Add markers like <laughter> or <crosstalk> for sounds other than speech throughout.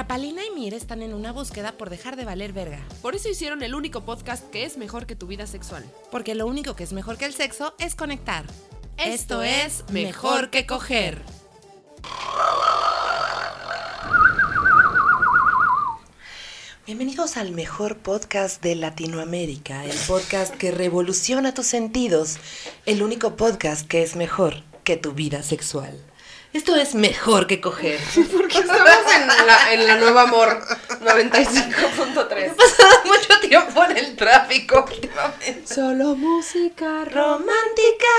La Palina y Mir están en una búsqueda por dejar de valer verga. Por eso hicieron el único podcast que es mejor que tu vida sexual. Porque lo único que es mejor que el sexo es conectar. Esto es Mejor que Coger. Bienvenidos al mejor podcast de Latinoamérica, el podcast que revoluciona tus sentidos, el único podcast que es mejor que tu vida sexual. Esto es mejor que coger. <laughs> Porque estamos en la, en la Nueva Amor 95.3. He pasado mucho tiempo en el tráfico últimamente. Solo música Romántica.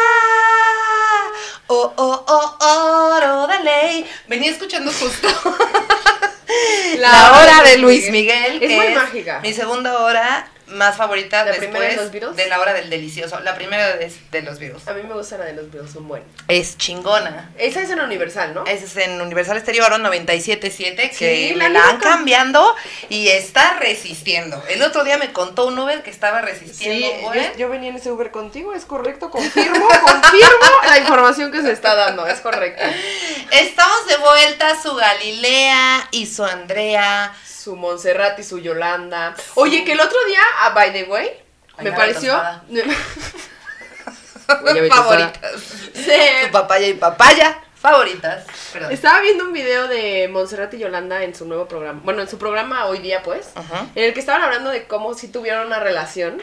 Oh, oh, oh, oro de ley. Venía escuchando justo <laughs> la hora de Luis Miguel. Es que muy mágica. Mi segunda hora más favorita ¿La después de los Beatles? de la hora del delicioso. La primera de, de los virus. A mí me gusta la de los Beatles, son buenos. Es chingona. Esa es en Universal, ¿no? Ese es en Universal Oro 97.7 que Sí, la la han cambiando y está resistiendo. El otro día me contó un Uber que estaba resistiendo, Sí, yo, yo venía en ese Uber contigo, es correcto, confirmo, <laughs> confirmo la información que se está dando, es correcto. <laughs> Estamos de vuelta, su Galilea y su Andrea. Su Montserrat y su Yolanda. Oye, que el otro día, ah, by the way, Ay, me pareció... <laughs> favoritas. Sí. Su papaya y papaya. Favoritas. Perdón. Estaba viendo un video de Montserrat y Yolanda en su nuevo programa. Bueno, en su programa hoy día, pues. Ajá. En el que estaban hablando de cómo si tuvieron una relación.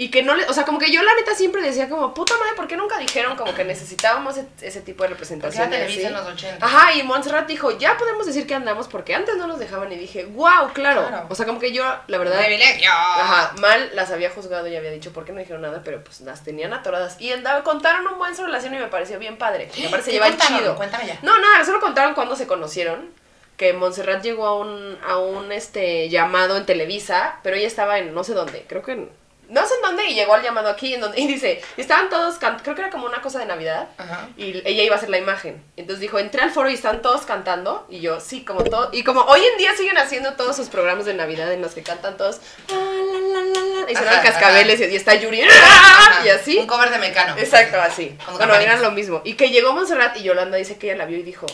Y que no le. O sea, como que yo la neta siempre decía, como, puta madre, ¿por qué nunca dijeron como que necesitábamos e- ese tipo de Porque representación? y Televisa en los 80. Ajá, y Montserrat dijo, ya podemos decir que andamos porque antes no nos dejaban. Y dije, wow, claro. Claro. O sea, como que yo, la verdad. Privilegio. Ajá, mal las había juzgado y había dicho por qué no dijeron nada, pero pues las tenían atoradas. Y andaba, contaron un buen su relación y me pareció bien padre. Me parece ¿Qué llevar chido. Cuéntame ya. No, nada, solo contaron cuando se conocieron. Que Montserrat llegó a un, a un este llamado en Televisa, pero ella estaba en no sé dónde, creo que en, no sé en dónde, y llegó al llamado aquí, en donde, y dice, estaban todos, creo que era como una cosa de Navidad, Ajá. y ella iba a hacer la imagen. Entonces dijo, entré al foro y están todos cantando, y yo, sí, como todo, y como hoy en día siguen haciendo todos sus programas de Navidad en los que cantan todos, "La, la, la, la, la", y suenan cascabeles, y, y está Yuri, Ajá. y así. Un cover de Mecano. Exacto, así. Bueno, eran lo mismo. Y que llegó Montserrat y Yolanda dice que ella la vio y dijo,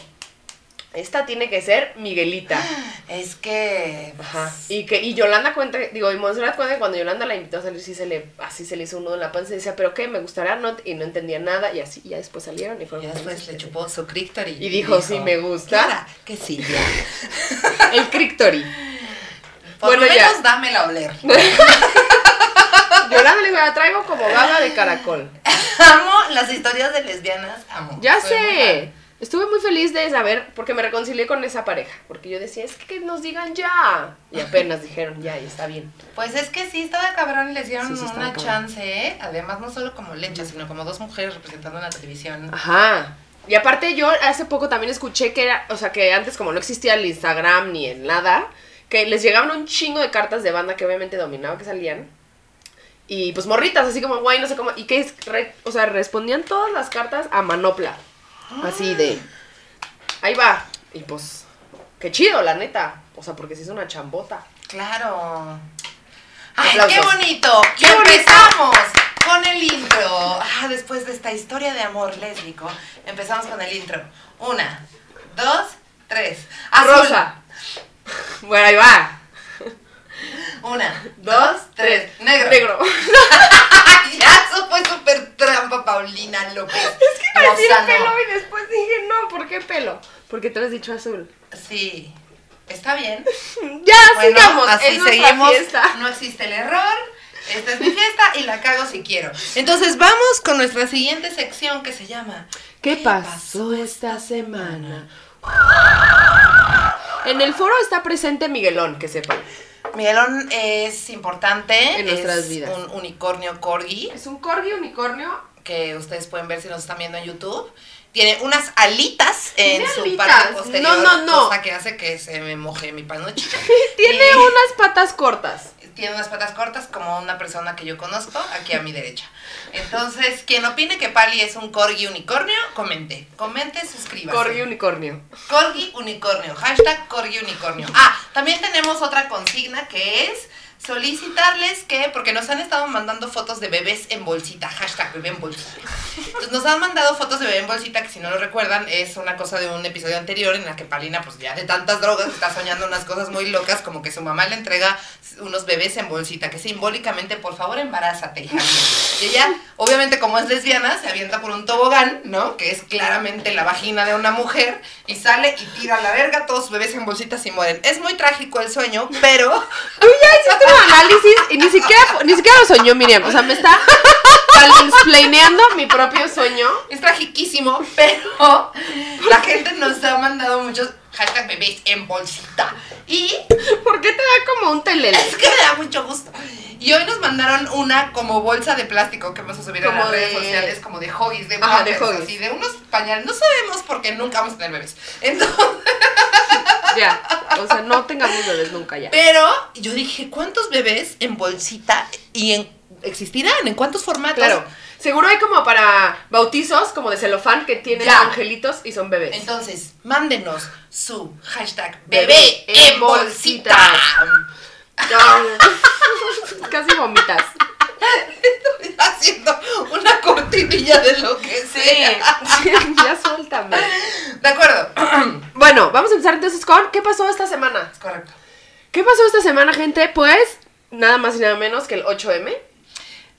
esta tiene que ser Miguelita. <gasps> Es que. Ajá. Y que y Yolanda cuenta, digo, y Montserrat cuenta que cuando Yolanda la invitó a salir, sí se le, así se le hizo un nudo en la panza y decía, pero qué, me gustará, no, y no entendía nada, y así, y ya después salieron y fueron Y después felices. le chupó su Crictory. Y dijo, sí, me gusta. Clara, que sí, ya. <laughs> El Crictory. Por Bueno, lo ya. menos dámela a oler. <laughs> Yolanda le dijo, la traigo como baba de caracol. <laughs> amo las historias de lesbianas, amo. Ya Soy sé. Estuve muy feliz de saber, porque me reconcilié con esa pareja. Porque yo decía, es que nos digan ya. Y apenas dijeron ya, y está bien. Pues es que sí, estaba cabrón y les dieron Sí, sí, estaba una chance, ¿eh? Además, no solo como lencha, sino como dos mujeres representando en la televisión. Ajá. Y aparte yo hace poco también escuché que era, o sea, que antes como no existía el Instagram ni el nada, que les llegaban un chingo de cartas de banda que obviamente dominaba que salían. Y pues morritas, así como guay, no sé cómo. Y que, re- o sea, respondían todas las cartas a manopla. Así de. Ahí va. Y pues, qué chido, la neta. O sea, porque se hizo una chambota. Claro. ¡Ay, Aplausos. qué bonito! Y ¡Qué bonito! empezamos con el intro. Ah, después de esta historia de amor lésbico, empezamos con el intro. Una, dos, tres. Azul. Rosa. Bueno, ahí va. Una, dos, tres. Negro. Negro. <laughs> ya, eso fue súper trampa, Paulina López. Es que iba a decir pelo y después dije, no, ¿por qué pelo? Porque tú has dicho azul. Sí, está bien. <laughs> Ya, Bueno, sigamos. así es seguimos. fiesta. No existe el error. Esta es mi fiesta y la cago si quiero. Entonces vamos con nuestra siguiente sección que se llama ¿Qué pasó esta semana? En el foro está presente Miguelón, que sepan. Miguelón es importante. En nuestras es vidas. un unicornio corgi Es un corgi unicornio. que ustedes pueden ver si nos están viendo en YouTube. Tiene unas alitas en su alitas. parte posterior. No, no, no. Cosa que hace que se me moje mi panoche. <laughs> Tiene Y- unas patas cortas. Tiene unas patas cortas como una persona que yo conozco aquí a mi derecha. Entonces, quien opine que Pali es un corgi unicornio, comente. Comente, suscríbase. Corgi unicornio. Corgi unicornio. Hashtag corgi unicornio. Ah, también tenemos otra consigna que es solicitarles que, porque nos han estado mandando fotos de bebés en bolsita, hashtag bebé en bolsita. Entonces nos han mandado fotos de bebé en bolsita, que si no lo recuerdan, es una cosa de un episodio anterior en la que Palina, pues ya de tantas drogas, está soñando unas cosas muy locas, como que su mamá le entrega unos bebés en bolsita, que simbólicamente, por favor, embarázate, hija. Y ella, obviamente, como es lesbiana, se avienta por un tobogán, ¿no? Que es claramente la vagina de una mujer, y sale y tira a la verga, todos sus bebés en bolsitas y mueren. Es muy trágico el sueño, pero... <laughs> Tú ya análisis y ni siquiera, ni siquiera lo soñó Miriam. O sea, me está explaneando mi propio sueño. Es tragiquísimo, pero la gente nos ha mandado muchos hashtag bebés en bolsita. Y ¿Por qué te da como un telele? es que me da mucho gusto. Y hoy nos mandaron una como bolsa de plástico que vamos a subir a Como las redes de- sociales, como de hoggies, de Ajá, de Huggies. así, de unos pañales. No sabemos porque nunca vamos a tener bebés. Entonces, Ya. O sea, no tengamos bebés nunca ya. pero yo dije, ¿cuántos bebés en bolsita y en existirán? ¿En cuántos formatos? Claro. Seguro hay como para bautizos, como de celofán, que tienen Ya. angelitos y son bebés. Entonces, mándenos su hashtag Bebé bebé en en bolsita. bolsita. <laughs> Casi vomitas. Haciendo una cortinilla de lo que Sí, sea. sí, ya suéltame. De acuerdo. <clears throat> Bueno, vamos a empezar entonces con ¿qué pasó esta semana? Correcto. ¿Qué pasó esta semana, gente? Pues nada más y nada menos que el 8M.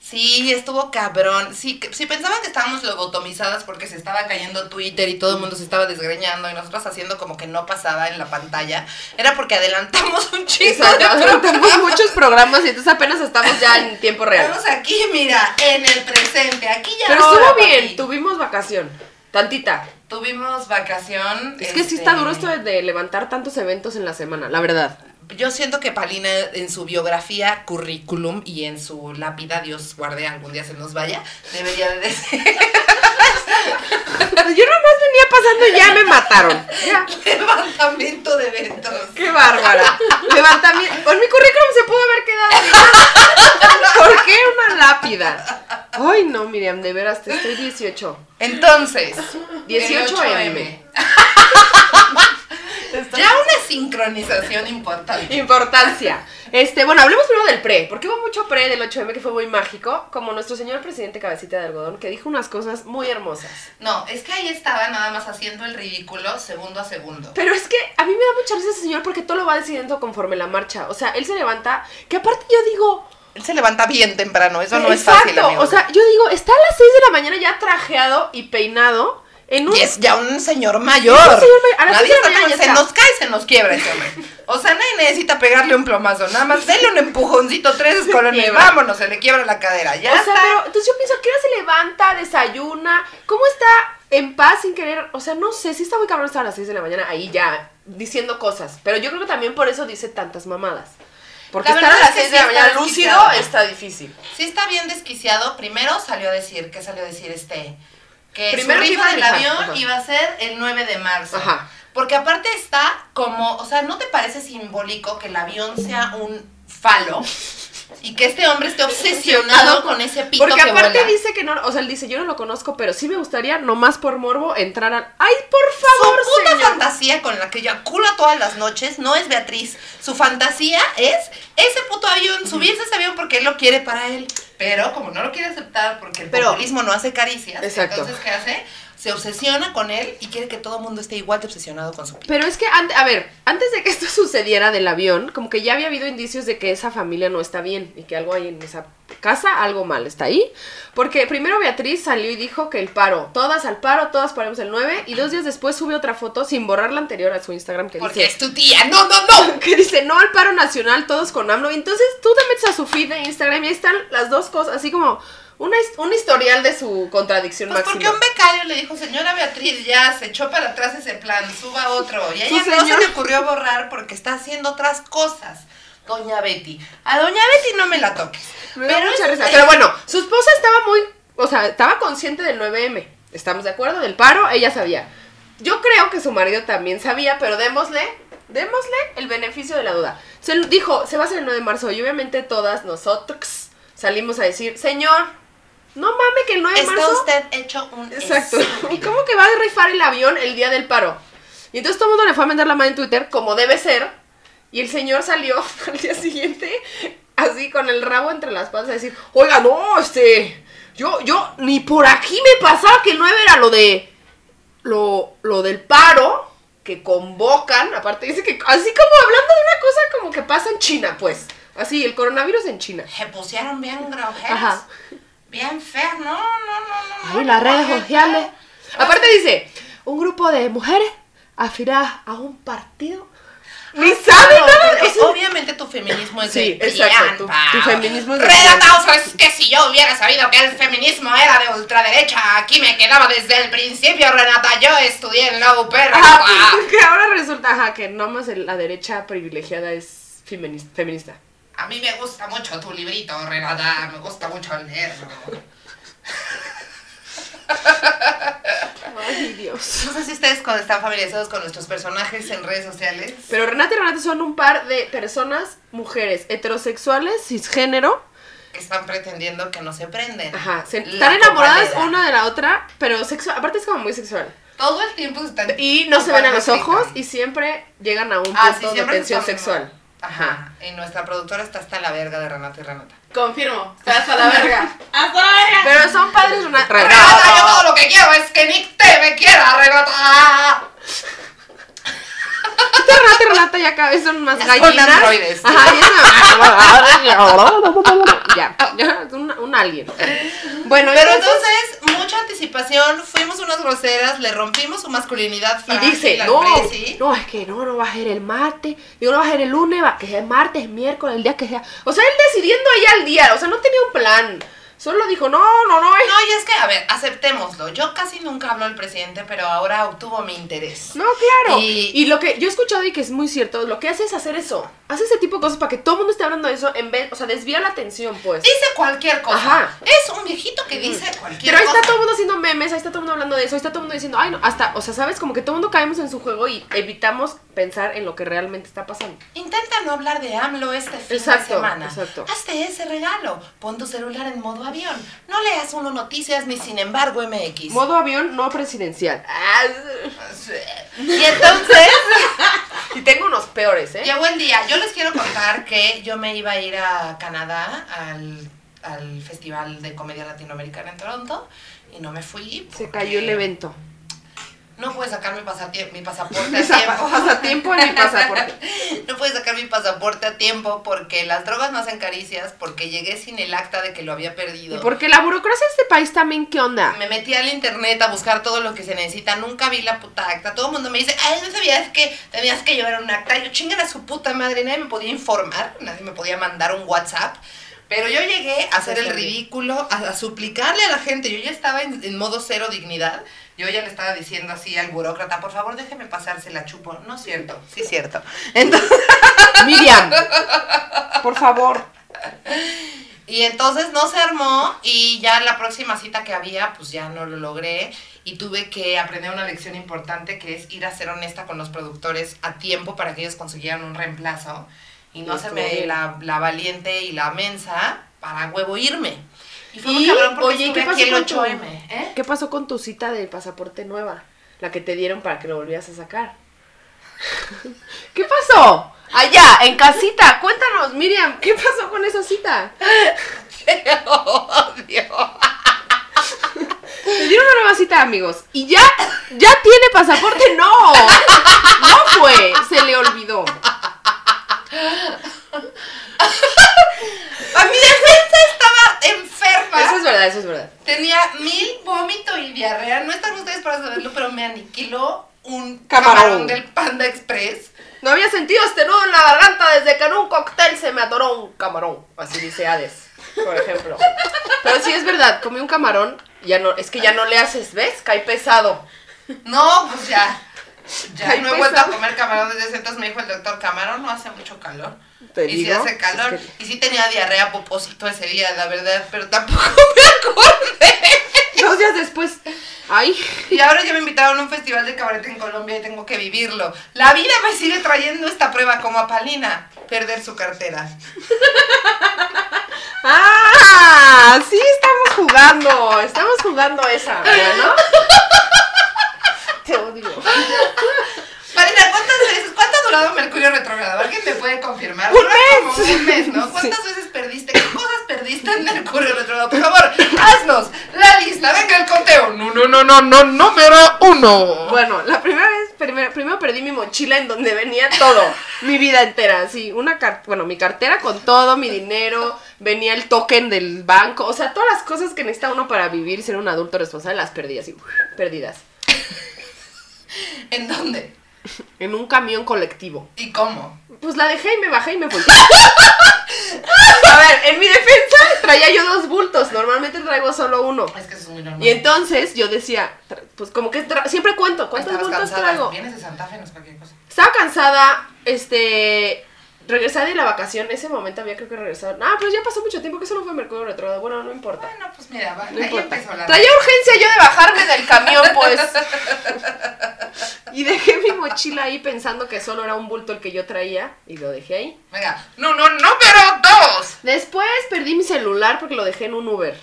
Sí, estuvo cabrón. Sí, que- si pensaban que estábamos lobotomizadas porque se estaba cayendo Twitter y todo el mundo se estaba desgreñando y nosotros haciendo como que no pasaba en la pantalla, era porque adelantamos un chingo programas. muchos programas y entonces apenas estamos ya en tiempo real. Estamos aquí, mira, en el presente, aquí ya. Pero ahora, estuvo bien, papi. tuvimos vacación. Tantita. Tuvimos vacación. Es que sí este, está duro esto de, de levantar tantos eventos en la semana, la verdad yo siento que Palina en su biografía, currículum y en su lápida, Dios guarde, algún día se nos vaya, debería de decir. <laughs> Yo nomás venía pasando y ya me mataron. Levantamiento de eventos. Qué bárbara. Levantamiento. Pues mi currículum se pudo haber quedado. ¿Por qué una lápida? Ay, no, Miriam, de veras, te estoy 18. Entonces, 18M. 18M. <laughs> Estoy... Ya una sincronización importante. Importancia. Este, bueno, hablemos primero del pre, porque hubo mucho pre del 8M que fue muy mágico, como nuestro señor presidente Cabecita de Algodón, que dijo unas cosas muy hermosas. No, es que ahí estaba nada más haciendo el ridículo segundo a segundo. Pero es que a mí me da mucha risa ese señor porque todo lo va decidiendo conforme la marcha. O sea, él se levanta, que aparte yo digo, él se levanta bien temprano, eso no Exacto. es fácil. Amigo. O sea, yo digo, está a las 6 de la mañana ya trajeado y peinado en un... y es ya un señor mayor. Un señor mayor. Nadie la está ya se nos cae, se nos quiebra ese hombre. O sea, nadie necesita pegarle un plomazo, nada más dele un empujoncito, tres escalones, quiebra. vámonos, se le quiebra la cadera. Ya o sea, está. pero entonces yo pienso, ¿a qué hora se levanta, desayuna? ¿Cómo está en paz sin querer? O sea, no sé, sí está muy cabrón estar a las 6 de la mañana ahí ya diciendo cosas. Pero yo creo que también por eso dice tantas mamadas. Porque La estar a las es que 6 de la mañana lúcido está difícil. Sí está bien desquiciado. Primero salió a decir, ¿qué salió a decir este? Que Primero su rifa del avión ajá. iba a ser el 9 de marzo. Ajá. Porque aparte está como, o sea, ¿no te parece simbólico que el avión sea un falo? Y que este hombre esté obsesionado con ese pito Porque que aparte vuela. dice que no, o sea, él dice, yo no lo conozco, pero sí me gustaría, nomás por morbo, entrar al... ¡Ay, por Su favor, puta señor! fantasía con la que eyacula todas las noches no es Beatriz. Su fantasía es ese puto avión, subirse a ese avión porque él lo quiere para él. Pero como no lo quiere aceptar porque el Pero- populismo no hace caricias, Exacto. entonces ¿qué hace? Se obsesiona con él y quiere que todo el mundo esté igual de obsesionado con su pito. Pero es que, a ver, antes de que esto <laughs> sucediera del avión, como que ya había habido indicios de que esa familia no está bien y que algo hay en esa casa, algo mal está ahí. Porque primero Beatriz salió y dijo que el paro, todas al paro, todas paremos el 9, y dos días después sube otra foto sin borrar la anterior a su Instagram que Porque dice... es tu tía. No, no, no. <laughs> Que dice, no al paro nacional, todos con AMLO. Y entonces tú te metes a su feed de Instagram y ahí están las dos cosas, así como una, un historial de su contradicción Pues máxima. porque un becario le dijo, señora Beatriz, ya se echó para atrás ese plan, suba otro. Y a ella no se le ocurrió borrar porque está haciendo otras cosas. Doña Betty. A Doña Betty no me la toques. Me da mucha es- risa. Pero bueno, su esposa estaba muy, o sea, estaba consciente del 9M. ¿Estamos de acuerdo? Del paro, ella sabía. Yo creo que su marido también sabía, pero démosle, démosle el beneficio de la duda. Se dijo, se va a hacer el 9 de marzo y obviamente todas nosotros salimos a decir, señor, no mame que el 9 de Está marzo... usted hecho un Exacto. <laughs> ¿Y cómo que va a rifar el avión el día del paro? Y entonces todo el mundo le fue a meter la mano en Twitter, como debe ser. Y el señor salió <laughs> al día siguiente así con el rabo entre las patas a decir, oiga, no, este, yo, yo, ni por aquí me pasaba que el 9 era lo de, lo, lo del paro, que convocan, aparte dice que, así como hablando de una cosa como que pasa en China, pues, así, el coronavirus en China. Se pusieron bien groseras. Ajá. Bien feas. No, no, no, no. Ay, no, las redes sociales. Aparte dice, un grupo de mujeres afiliadas a un partido. Ni sabe Claro, nada. porque o sea, obviamente tu feminismo es Sí, de exacto, tu- tu feminismo es de Renata, o sea, es que si yo hubiera sabido que el feminismo era de ultraderecha, aquí me quedaba desde el principio, Renata. Yo estudié en la UP, Renata. pues, <laughs> que ahora resulta ajá, que nomás la derecha privilegiada es feminista. feminista. A mí me gusta mucho tu librito, Renata. Me gusta mucho leerlo. Ay, Dios. No sé si ustedes cuando están familiarizados con nuestros personajes en redes sociales. Pero Renata y Renata son un par de personas, mujeres, heterosexuales, cisgénero. que están pretendiendo que no se prenden. Ajá, se- están enamoradas compañera. una de la otra, pero sexual, aparte es como muy sexual. Todo el tiempo se están. Y no se ven a los ojos y siempre llegan a un punto Ah, sí, de tensión sexual. Ajá. Y nuestra productora está hasta la verga de Renata y Renata. Confirmo, está hasta la verga. <laughs> ¡Hasta la verga! Pero son padres Renata. Renata, yo todo lo que quiero es que Nick te me quiera, Renata. Renata y Renata ya cada vez son más gallinas. androides. Ajá, ya, <laughs> ya, es un, un alien. Bueno, Pero entonces, entonces, mucha anticipación, fuimos unas groseras, le rompimos su masculinidad y frágil dice, al no, Prezi. no, es que no, no va a ser el martes, digo, no va a ser el lunes, va que sea el martes, miércoles, el día que sea. O sea, él decidiendo ahí al día, o sea, no tenía un plan. Solo dijo, no, no, no, es- No, y es que, a ver, aceptémoslo. Yo casi nunca hablo al presidente, pero ahora obtuvo mi interés. No, claro. Y- Y, lo que yo he escuchado y que es muy cierto, lo que hace es hacer eso. Hace ese tipo de cosas para que todo el mundo esté hablando de eso en vez, o sea, desvía la atención, pues. Dice cualquier cosa. Aja. Es un viejito que dice cualquier Pero ahí cosa. está todo el mundo haciendo memes, ahí está todo el mundo hablando de eso, ahí está todo el mundo diciendo, ay, no, hasta, o sea, sabes, como que todo el mundo caemos en su juego y evitamos pensar en lo que realmente está pasando. Intenta no hablar de AMLO este fin Exacto, de semana. exacto. Hazte ese regalo. Pon tu celular en modo avión. No leas uno noticias ni sin embargo MX. Modo avión no presidencial. Y entonces, <laughs> y tengo unos peores, ¿eh? llegó el día. Yo les quiero contar que yo me iba a ir a Canadá al, al Festival de Comedia Latinoamericana en Toronto y no me fui. Se cayó el evento. No pude sacar mi, mi pasaporte a tiempo. pasatiempo en mi pasaporte. <laughs> No pude sacar mi pasaporte a tiempo porque las drogas no hacen caricias, porque llegué sin el acta de que lo había perdido. Y porque la burocracia de este país también, ¿qué onda? Me metí al internet a buscar todo lo que se necesita, nunca vi la puta acta. Todo el mundo me dice, ay, no sabías que tenías que llevar un acta. Y yo, chingan a su puta madre, nadie me podía informar, nadie me podía mandar un WhatsApp. Pero yo llegué a hacer el ridículo, a, a suplicarle a la gente. Yo ya estaba en, en modo cero dignidad. Yo ya le estaba diciendo así al burócrata, por favor déjeme pasarse la chupo. No es cierto, sí es cierto. Entonces, <laughs> Miriam, por favor. Y entonces no se armó y ya la próxima cita que había, pues ya no lo logré y tuve que aprender una lección importante que es ir a ser honesta con los productores a tiempo para que ellos consiguieran un reemplazo y no hacerme la, la valiente y la mensa para huevo irme. Y fue muy cabrón porque oye, ¿y estuve qué aquí pasó el con tu- 8M, ¿eh? ¿Qué pasó con tu cita del pasaporte nueva? La que te dieron para que lo volvieras a sacar. <laughs> ¿Qué pasó? Allá, en casita. Cuéntanos, Miriam, ¿qué pasó con esa cita? Te <laughs> odio. Te dieron una nueva cita, amigos. Y ya, ya tiene pasaporte. No, no fue. Se le olvidó. A mi defensa estaba enferma. Eso es verdad, eso es verdad. Tenía mil vómito y diarrea. No están ustedes para saberlo, pero me aniquiló un Camarón. camarón, del Panda Express. No había sentido este nudo en la garganta desde que en un cóctel se me atoró un camarón. Así dice Hades, por ejemplo. Pero sí es verdad, comí un camarón, ya no, es que ya no le haces, ¿ves? Cae pesado. No, pues ya. Ya Ay, no he pues, vuelto a comer camarón desde entonces. Me dijo el doctor, camarón no hace mucho calor. Te y sí digo, hace calor. es que- Y sí tenía diarrea poposito ese día, la verdad. Pero tampoco <laughs> me acordé. Dos días después, ay, Y ahora ya me invitaron a un festival de cabaret en Colombia y tengo que vivirlo. La vida me sigue trayendo esta prueba como a Palina. Perder su cartera. <laughs> ¡Ah! Sí, estamos jugando. Estamos jugando esa, ¿no? <laughs> Te odio. Palina, ¿cuántas veces, cuánto ha durado Mercurio retrogrado? ¿Alguien me puede confirmar? Un mes. como un mes, ¿no? Sí. ¿Cuántas veces perdí perdiste en Mercurio retrógrado. Por favor, haznos la lista. Venga el conteo. No, no, no, no, no, número uno. Bueno, la primera vez, primero, primero perdí mi mochila en donde venía todo, mi vida entera, así, una car bueno, mi cartera con todo, mi dinero, venía el token del banco, o sea, todas las cosas que necesita uno para vivir y ser un adulto responsable, las perdí así, perdidas, <laughs> ¿En dónde? en un camión colectivo. ¿Y cómo? Pues la dejé y me bajé y me fui. <laughs> A ver, en mi defensa traía yo dos bultos, normalmente traigo solo uno. Es que eso es muy normal. Y entonces yo decía, pues como que siempre cuento, ¿cuántos Estabas bultos cansada. traigo? Vienes de Santa Fe, no es cualquier cosa. Estaba cansada, este. Regresé de la vacación, ese momento había creo que regresado. Ah, pues ya pasó mucho tiempo que solo fue Mercurio retrógrado. Bueno, no importa. Bueno, pues mira, va, No ahí importa. empezó la. Traía urgencia yo de bajarme del camión, <laughs> pues. y dejé mi mochila ahí pensando que solo era un bulto el que yo traía. Y lo dejé ahí. Venga, no, no, número dos. Después perdí mi celular porque lo dejé en un Uber.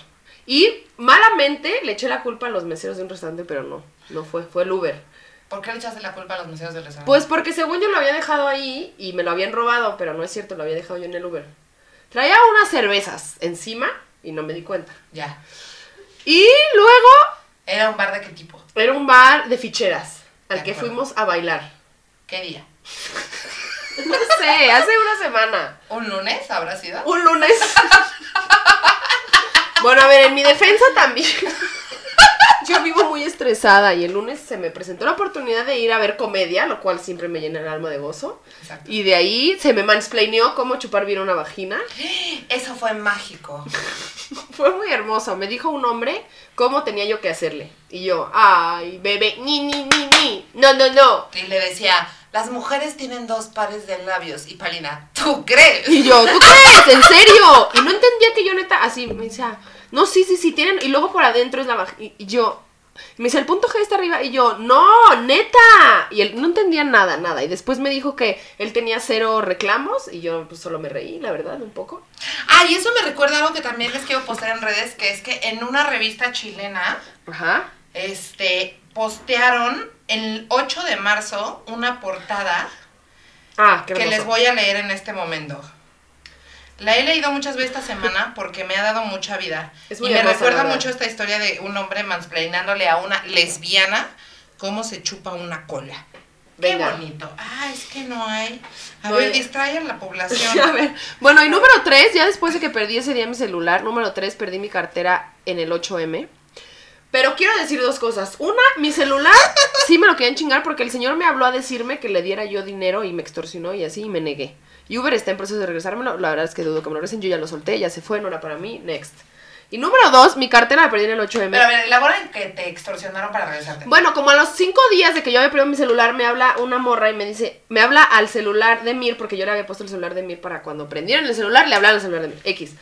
Y malamente le eché la culpa a los meseros de un restaurante, pero no. No fue, fue el Uber. ¿Por qué le echaste la culpa a los museos del restaurante? Pues porque según yo lo había dejado ahí y me lo habían robado, pero no es cierto, lo había dejado yo en el Uber. Traía unas cervezas encima y no me di cuenta. Ya. Y luego ¿Era un bar de qué tipo? era un bar de ficheras al De que acuerdo. fuimos a bailar. ¿Qué día? <laughs> No sé, hace una semana. ¿Un lunes habrá sido? Un lunes. <laughs> Bueno, a ver, en mi defensa también. <laughs> Yo vivo muy estresada y el lunes se me presentó la oportunidad de ir a ver comedia, lo cual siempre me llena el alma de gozo. Exacto. Y de ahí se me mansplaineó cómo chupar bien una vagina. Eso fue mágico. <laughs> Fue muy hermoso. Me dijo un hombre cómo tenía yo que hacerle. Y yo, ay, bebé, ni, ni, ni, ni. No, no, no. Y le decía, las mujeres tienen dos pares de labios. Y Palina, ¿tú crees? Y yo, ¿tú crees? ¿En serio? Y no entendía que yo neta, así, me decía, no, sí, sí, sí, tienen. Y luego por adentro es la vagina. Y yo, me dice, el punto G está arriba. Y yo, no, neta. Y él no entendía nada, nada. Y después me dijo que él tenía cero reclamos. Y yo, pues solo me reí, la verdad, un poco. Ah, y eso me recuerda algo que también les quiero postear en redes, que es que en una revista chilena, Ajá. este, postearon el 8 de marzo una portada Ah, que les voy a leer en este momento. La he leído muchas veces esta semana <laughs> porque me ha dado mucha vida. Es y muy me hermosa, recuerda mucho esta historia de un hombre mansplainándole a una lesbiana cómo se chupa una cola. Venga. Qué bonito. Ah, es que no hay. A No ver, hay- distraigan la <laughs> a población. ver. Bueno, y número 3, ya después de que perdí ese día mi celular, número 3, perdí mi cartera en el 8M. Pero quiero decir dos cosas. Una, mi celular sí me lo querían chingar porque el señor me habló a decirme que le diera yo dinero y me extorsionó y así y me negué. Y Uber está en proceso de regresármelo. La verdad es que dudo que me lo regresen. Yo ya lo solté, ya se fue, no era para mí. Next. Y número dos, mi cartera la perdí en el 8M. Pero a ver, elabora en que te extorsionaron para regresarte. Bueno, como a los cinco días de que yo había perdido mi celular, me habla una morra y me dice, me habla al celular de Mir, porque yo le había puesto el celular de Mir para cuando prendieron el celular, le hablan al celular de Mir, X.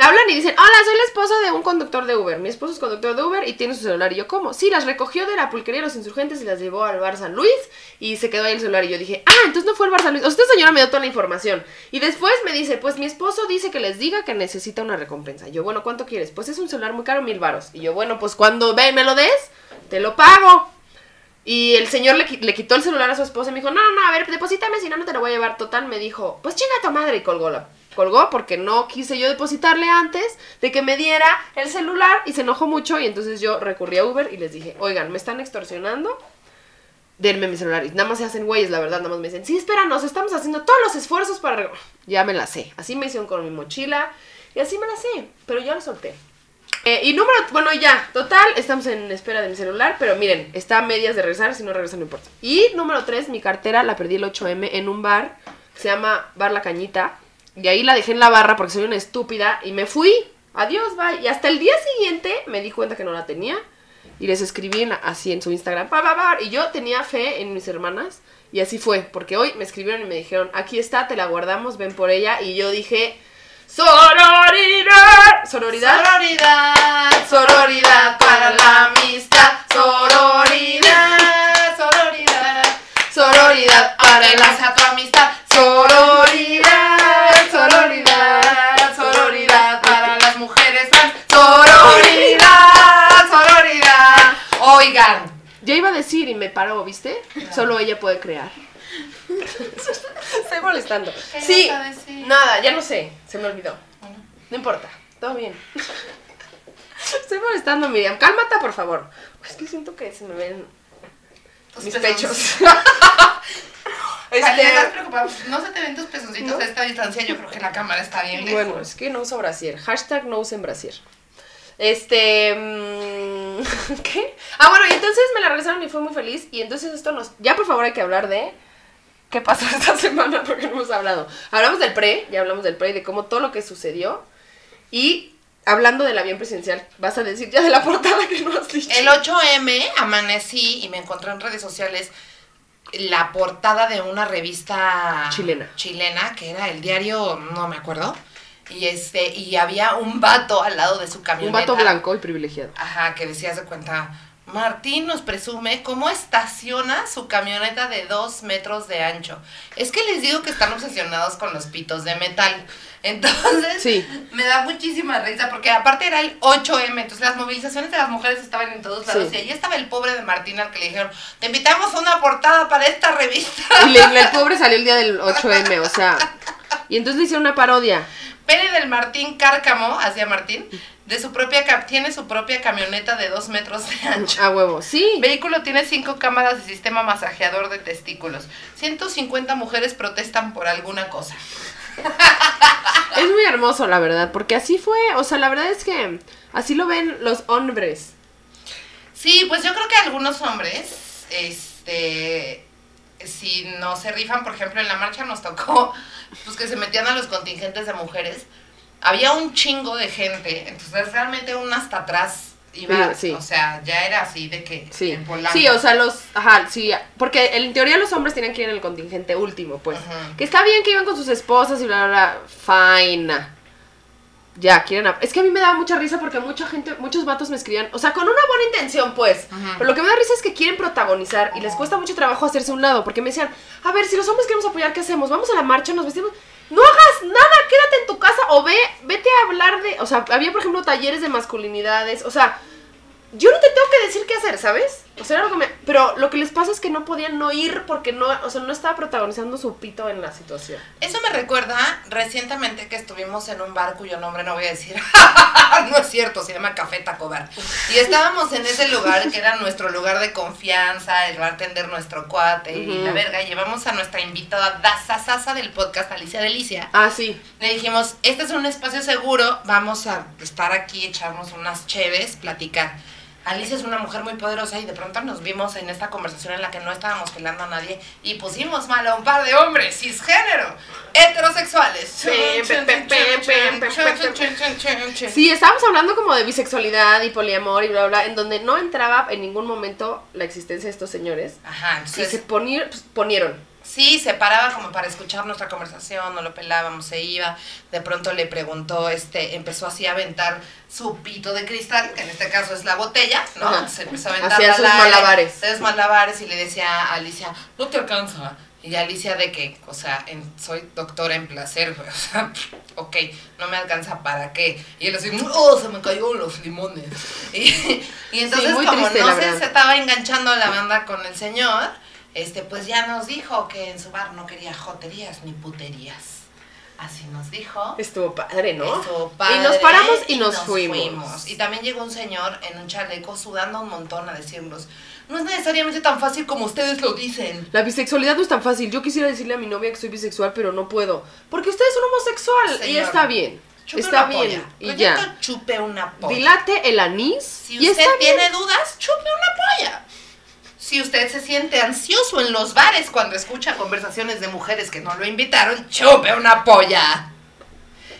Hablan y dicen, hola, soy la esposa de un conductor de Uber. Mi esposo es conductor de Uber y tiene su celular. Y yo, ¿cómo? Sí, las recogió de la pulquería de los insurgentes y las llevó al bar San Luis y se quedó ahí el celular. Y yo dije, ah, entonces no fue el bar San Luis. O sea, esta señora me dio toda la información. Y después me dice, pues mi esposo dice que les diga que necesita una recompensa. Y yo, bueno, ¿cuánto quieres? Pues es un celular muy caro, mil varos. Y yo, bueno, pues cuando ve, me lo des, te lo pago. Y el señor le, le quitó el celular a su esposa y me dijo, no, no, a ver, deposítame, si no, no te lo voy a llevar. Total, me dijo, pues chinga tu madre y colgó la... Colgó porque no quise yo depositarle antes de que me diera el celular y se enojó mucho y entonces yo recurrí a Uber y les dije, oigan, me están extorsionando, denme mi celular. Y nada más se hacen güeyes, la verdad, nada más me dicen, sí, espéranos, estamos haciendo todos los esfuerzos para... re-". Ya me la sé. Así me hicieron con mi mochila y así me la sé, pero ya lo solté. Eh, y número, bueno, ya, total, estamos en espera de mi celular, pero miren, está a medias de regresar, si no regresa no importa. Y número 3, mi cartera la perdí el 8M en un bar se llama Bar La Cañita. Y ahí la dejé en la barra porque soy una estúpida y me fui. Adiós, bye. Y hasta el día siguiente me di cuenta que no la tenía y les escribí en así en su Instagram. Y yo tenía fe en mis hermanas y así fue, porque hoy me escribieron y me dijeron, aquí está, te la guardamos, ven por ella. Y yo dije, sororidad. Sororidad. Sororidad, sororidad para la amistad. Sororidad, sororidad. Sororidad para la... Amistad. Oigan, Yo iba a decir y me paró, ¿viste? Solo ella puede crear. Estoy molestando. ¿Qué Sí, nada, ya no sé, se me olvidó. Bueno. No importa. todo bien. <laughs> Estoy molestando, Miriam. Cálmate, por favor. Es que siento que se me ven Tus mis pechos. <laughs> Este... No se te ven tus pezoncitos a esta distancia. Yo creo que la cámara está bien lejos. Bueno, es que no uso brasier. Hashtag no usen brasier. Este. mm, <laughs> ¿Qué? Ah, bueno, y entonces me la regresaron y fue muy feliz. Y entonces esto nos. Ya por favor hay que hablar de. ¿Qué pasó <laughs> esta semana? Porque no hemos hablado. Hablamos del pre, ya hablamos del pre y de cómo todo lo que sucedió. Y hablando del avión presidencial, vas a decir ya de la <laughs> portada que no has dicho. El 8M amanecí y me encontré en redes sociales la portada de una revista Chilena. chilena que era el diario, no me acuerdo. Y este, y había un vato al lado de su Un camioneta. vato blanco y privilegiado. Ajá, que decía de cuenta. Martín nos presume cómo estaciona su camioneta de dos metros de ancho. Es que les digo que están obsesionados con los pitos de metal. <laughs> Entonces, Sí. me da muchísima risa porque aparte era el 8M, entonces las movilizaciones de las mujeres estaban en todos lados Sí. y ahí estaba el pobre de Martín al que le dijeron, te invitamos a una portada para esta revista. Y le- el pobre salió el día del 8M, o sea. <laughs> Y entonces le hicieron una parodia. Pene del Martín Cárcamo, hacia Martín, de su propia cap- tiene su propia camioneta de dos metros de ancho. A huevo, sí. Vehículo tiene cinco cámaras y sistema masajeador de testículos. 150 mujeres protestan por alguna cosa. <laughs> Es muy hermoso, la verdad, porque así fue, o sea, la verdad es que así lo ven los hombres. Sí, pues yo creo que algunos hombres, este, si no se rifan, por ejemplo, en la marcha nos tocó, <laughs> pues que se metían a los contingentes de mujeres. Había un chingo de gente, entonces realmente uno hasta atrás iba, Sí, o sea, ya era así de que Sí. en Polanco. Sí, o sea, los, ajá, sí, porque en teoría los hombres tenían que ir en el contingente último, pues. Que está bien que iban con sus esposas y bla, bla, bla, fine. Ya, quieren... Es que a mí me daba mucha risa porque mucha gente, muchos vatos me escribían, o sea, con una buena intención, pues. Pero lo que me da risa es que quieren protagonizar y les cuesta mucho trabajo hacerse un lado, porque me decían, a ver, si los hombres queremos apoyar, ¿qué hacemos? Vamos a la marcha, nos vestimos... No hagas nada, quédate en tu casa o ve, vete a hablar de... O sea, había, por ejemplo, talleres de masculinidades, o sea... Yo no te tengo que decir qué hacer, ¿sabes? O sea, era lo que me... Pero lo que les pasa es que no podían no ir porque no, o sea, no estaba protagonizando su pito en la situación. Eso me recuerda recientemente que estuvimos en un bar cuyo nombre no voy a decir. <laughs> no es cierto, se llama Café Taco Bar. Y estábamos en ese lugar que era nuestro lugar de confianza, el bartender nuestro cuate y Ujú. la verga. Y llevamos a nuestra invitada Dasasasa del podcast, Alicia Delicia. Ah, sí. Le dijimos, este es un espacio seguro, vamos a estar aquí, echarnos unas cheves, platicar. Alicia es una mujer muy poderosa y de pronto nos vimos en esta conversación en la que no estábamos pelando a nadie y pusimos mal a un par de hombres cisgénero, heterosexuales. Sí, estábamos hablando como de bisexualidad y poliamor y bla, bla, en donde no entraba en ningún momento la existencia de estos señores. Ajá, Y entonces se poni- pues, ponieron. Sí, se paraba como para escuchar nuestra conversación, no lo pelábamos, se iba. De pronto le preguntó, este, empezó así a aventar su pito de cristal, que en este caso es la botella, ¿no? Ajá. Se empezó a aventar Hacía sus aire, malabares. sus malabares y le decía a Alicia, no te alcanza. Y Alicia de que, o sea, en- soy doctora en placer, <laughs> o sea, ok, no me alcanza para qué. Y él así, oh, se me cayó los limones. <laughs> Y, y entonces como triste, no se, se estaba enganchando la banda con el señor, este, pues ya nos dijo que en su bar no quería joterías ni puterías. Así nos dijo. Estuvo padre, ¿no? Estuvo padre, y nos paramos y, nos, fuimos. Y también llegó un señor en un chaleco sudando un montón a decirnos, no es necesariamente tan fácil como ustedes lo dicen. La bisexualidad no es tan fácil. Yo quisiera decirle a mi novia que soy bisexual, pero no puedo. Porque usted es un homosexual. Y está bien. Chupe está una bien. polla. Y ya. chupe una polla. Dilate el anís. Si y usted está bien. tiene dudas, chupe una polla. Si usted se siente ansioso en los bares cuando escucha conversaciones de mujeres que no lo invitaron, chupe una polla.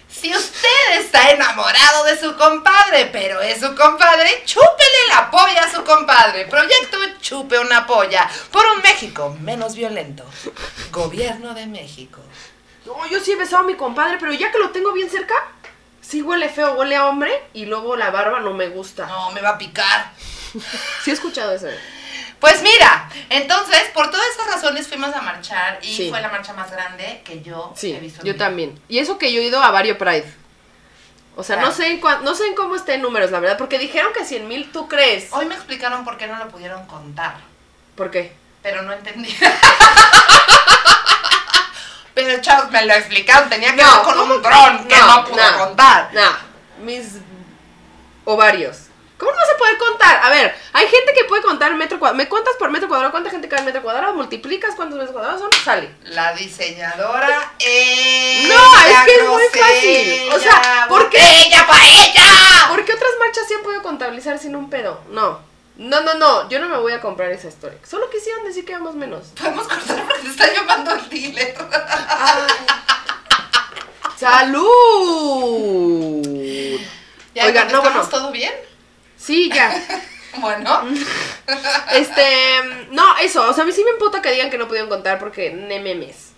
Si usted está enamorado de su compadre, pero es su compadre, chúpele la polla a su compadre. Proyecto Chupe una polla por un México menos violento. Gobierno de México. No, yo sí he besado a mi compadre, pero ya que lo tengo bien cerca, sí huele feo, huele a hombre. Y luego la barba no me gusta. No, me va a picar. Sí he escuchado eso. Pues mira, entonces, por todas esas razones fuimos a marchar y Sí. fue la marcha más grande que yo Sí, he visto. en yo mi vida. también. Y eso que yo he ido a varios Pride. O sea, no Claro. sé, en cuán- no sé en cómo estén números, la verdad, porque dijeron que 100 mil, ¿tú crees? Hoy me explicaron por qué no lo pudieron contar, ¿Por qué? pero no entendí. pero chavos, me lo explicaron, tenía que No, ver con ¿cómo un dron que no, No, pude no. contar. No, mis ovarios. ¿Cómo no se puede contar? A ver, hay gente que puede contar metro cuadrado. ¿Me cuentas por metro cuadrado? ¿Cuánta gente cae en metro cuadrado? ¿Multiplicas cuántos metros cuadrados son? Sale. La diseñadora es. No, es que es muy fácil. O sea, ¿por qué? ¡Ella para ella! ¿Por qué otras marchas sí han podido contabilizar sin un pedo? No. No, no, no. Yo no me voy a comprar esa historia. Solo quisieron decir que vamos menos. Podemos cortar porque te está llamando el dealer. <laughs> ¡Salud! Ya, Oigan, no, ¿contestamos bueno. todo bien? Sí, ya. <laughs> Bueno. <laughs> Este, no, eso, o sea, a mí sí me emputa que digan que no pudieron contar porque ne memes.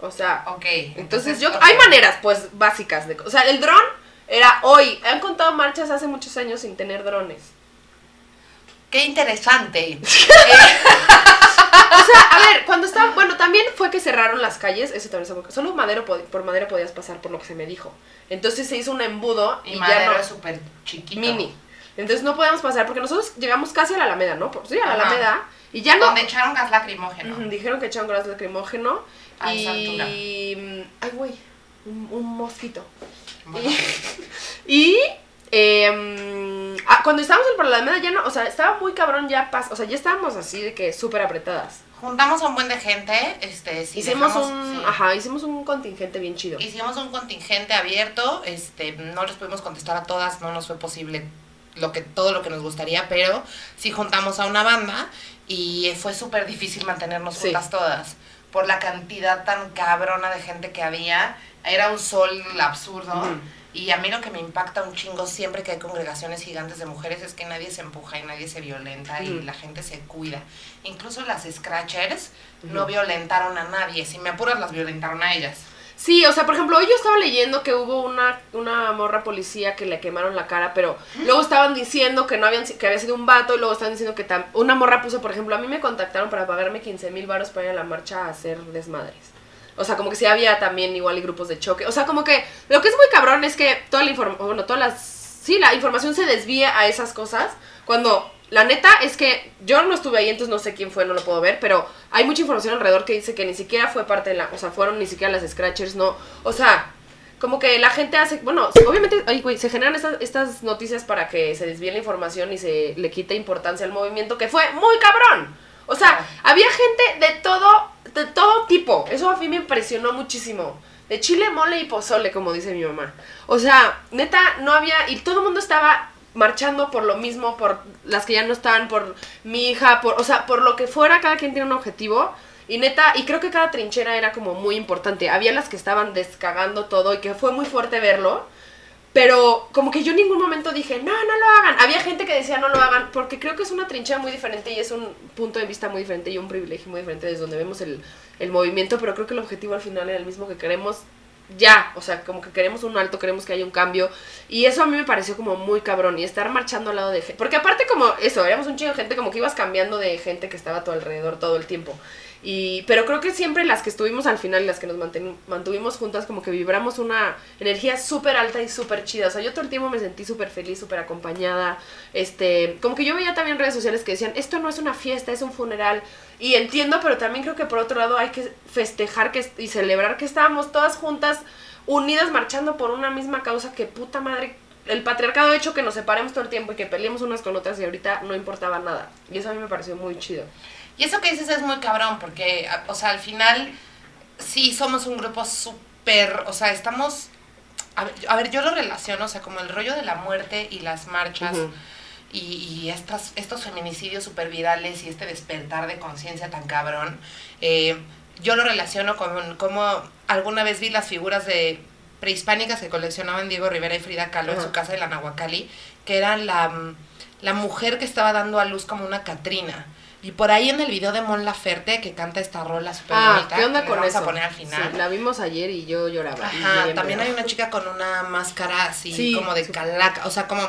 O sea, Ok. entonces yo, hay maneras pues básicas de, o sea, el dron era hoy, han contado marchas hace muchos años sin tener drones. Qué interesante. <laughs> Eh, O sea, a ver, cuando estaba, bueno, también fue que cerraron las calles, eso también se solo madero por madera podías pasar por lo que se me dijo. Entonces se hizo un embudo y, y ya Madero no es súper chiquito. mini. Entonces no podíamos pasar porque nosotros llegamos casi a la Alameda, ¿no? Por- Sí, a la Ajá. Alameda y ya no Donde echaron gas lacrimógeno. Dijeron que echaron gas lacrimógeno. A esa altura. y. mm, Ay, güey. Un, un mosquito. Bueno, Y. <laughs> eh, cuando estábamos en por la Alameda ya no. O sea, estaba muy cabrón ya pas, O sea, ya estábamos así de que súper apretadas. Juntamos a un buen de gente. Este, si hicimos dejamos- un. sí. Ajá, hicimos un contingente bien chido. Hicimos un contingente abierto, este, no les pudimos contestar a todas, no nos fue posible lo que, todo lo que nos gustaría, pero sí juntamos a una banda y fue súper difícil mantenernos Sí. juntas todas por la cantidad tan cabrona de gente que había. Era un sol absurdo. Y a mí lo que me impacta un chingo siempre que hay congregaciones gigantes de mujeres es que nadie se empuja y nadie se violenta y la gente se cuida. Incluso las scratchers no violentaron a nadie. Si me apuras, las violentaron a ellas. Sí, o sea, por ejemplo, hoy yo estaba leyendo que hubo una, una morra policía que le quemaron la cara, pero luego estaban diciendo que no habían que había sido un vato, y luego estaban diciendo que tam- una morra puso, por ejemplo, a mí me contactaron para pagarme 15 mil baros para ir a la marcha a hacer desmadres. O sea, como que sí había también igual y grupos de choque. O sea, como que lo que es muy cabrón es que toda la información, bueno, todas las... Sí, la información se desvía a esas cosas cuando... La neta es que yo no estuve ahí, entonces no sé quién fue, no lo puedo ver, pero hay mucha información alrededor que dice que ni siquiera fue parte de la... O sea, fueron ni siquiera las Scratchers, no... O sea, como que la gente hace, bueno, obviamente, ay, güey, se generan estas, estas noticias para que se desvíe la información y se le quite importancia al movimiento, que fue muy cabrón. O sea, había gente de todo, de todo tipo. Eso a mí me impresionó muchísimo. De chile, mole y pozole, como dice mi mamá. O sea, neta, no había, y todo el mundo estaba marchando por lo mismo, por las que ya no estaban, por mi hija, por, o sea, por lo que fuera, cada quien tiene un objetivo. Y neta, y creo que cada trinchera era como muy importante. Había las que estaban descagando todo y que fue muy fuerte verlo. Pero como que yo en ningún momento dije, no, no lo hagan. Había gente que decía, no lo hagan, porque creo que es una trinchera muy diferente y es un punto de vista muy diferente y un privilegio muy diferente desde donde vemos el, el movimiento, pero creo que el objetivo al final era el mismo que queremos ya, o sea, como que queremos un alto, queremos que haya un cambio. Y eso a mí me pareció como muy cabrón. Y estar marchando al lado de gente. Porque aparte como eso, éramos un chingo de gente, como que ibas cambiando de gente que estaba a tu alrededor todo el tiempo. Y, pero creo que siempre las que estuvimos al final y las que nos mantuvimos juntas, como que vibramos una energía súper alta y súper chida. O sea, yo todo el tiempo me sentí súper feliz, súper acompañada. Este, como que yo veía también redes sociales que decían, esto no es una fiesta, es un funeral. Y entiendo, pero también creo que por otro lado hay que festejar que, y celebrar que estábamos todas juntas, unidas, marchando por una misma causa que puta madre. El patriarcado ha hecho que nos separemos todo el tiempo y que peleemos unas con otras y ahorita no importaba nada. Y eso a mí me pareció muy chido. Y eso que dices es muy cabrón, porque, o sea, al final, sí somos un grupo súper, o sea, estamos, a ver, a ver, yo lo relaciono, o sea, como el rollo de la muerte y las marchas. Y, y estas, estos feminicidios súper virales y este despertar de conciencia tan cabrón, eh, yo lo relaciono con como alguna vez vi las figuras de prehispánicas que coleccionaban Diego Rivera y Frida Kahlo en su casa de la Nahuacali, que eran la, la mujer que estaba dando a luz como una Catrina. Y por ahí en el video de Mon Laferte, que canta esta rola súper Ah, bonita, ¿qué onda que con vamos eso? a poner al final. Sí, la vimos ayer y yo lloraba. Ajá, también hay una chica con una máscara así Sí, como de calaca, o sea, como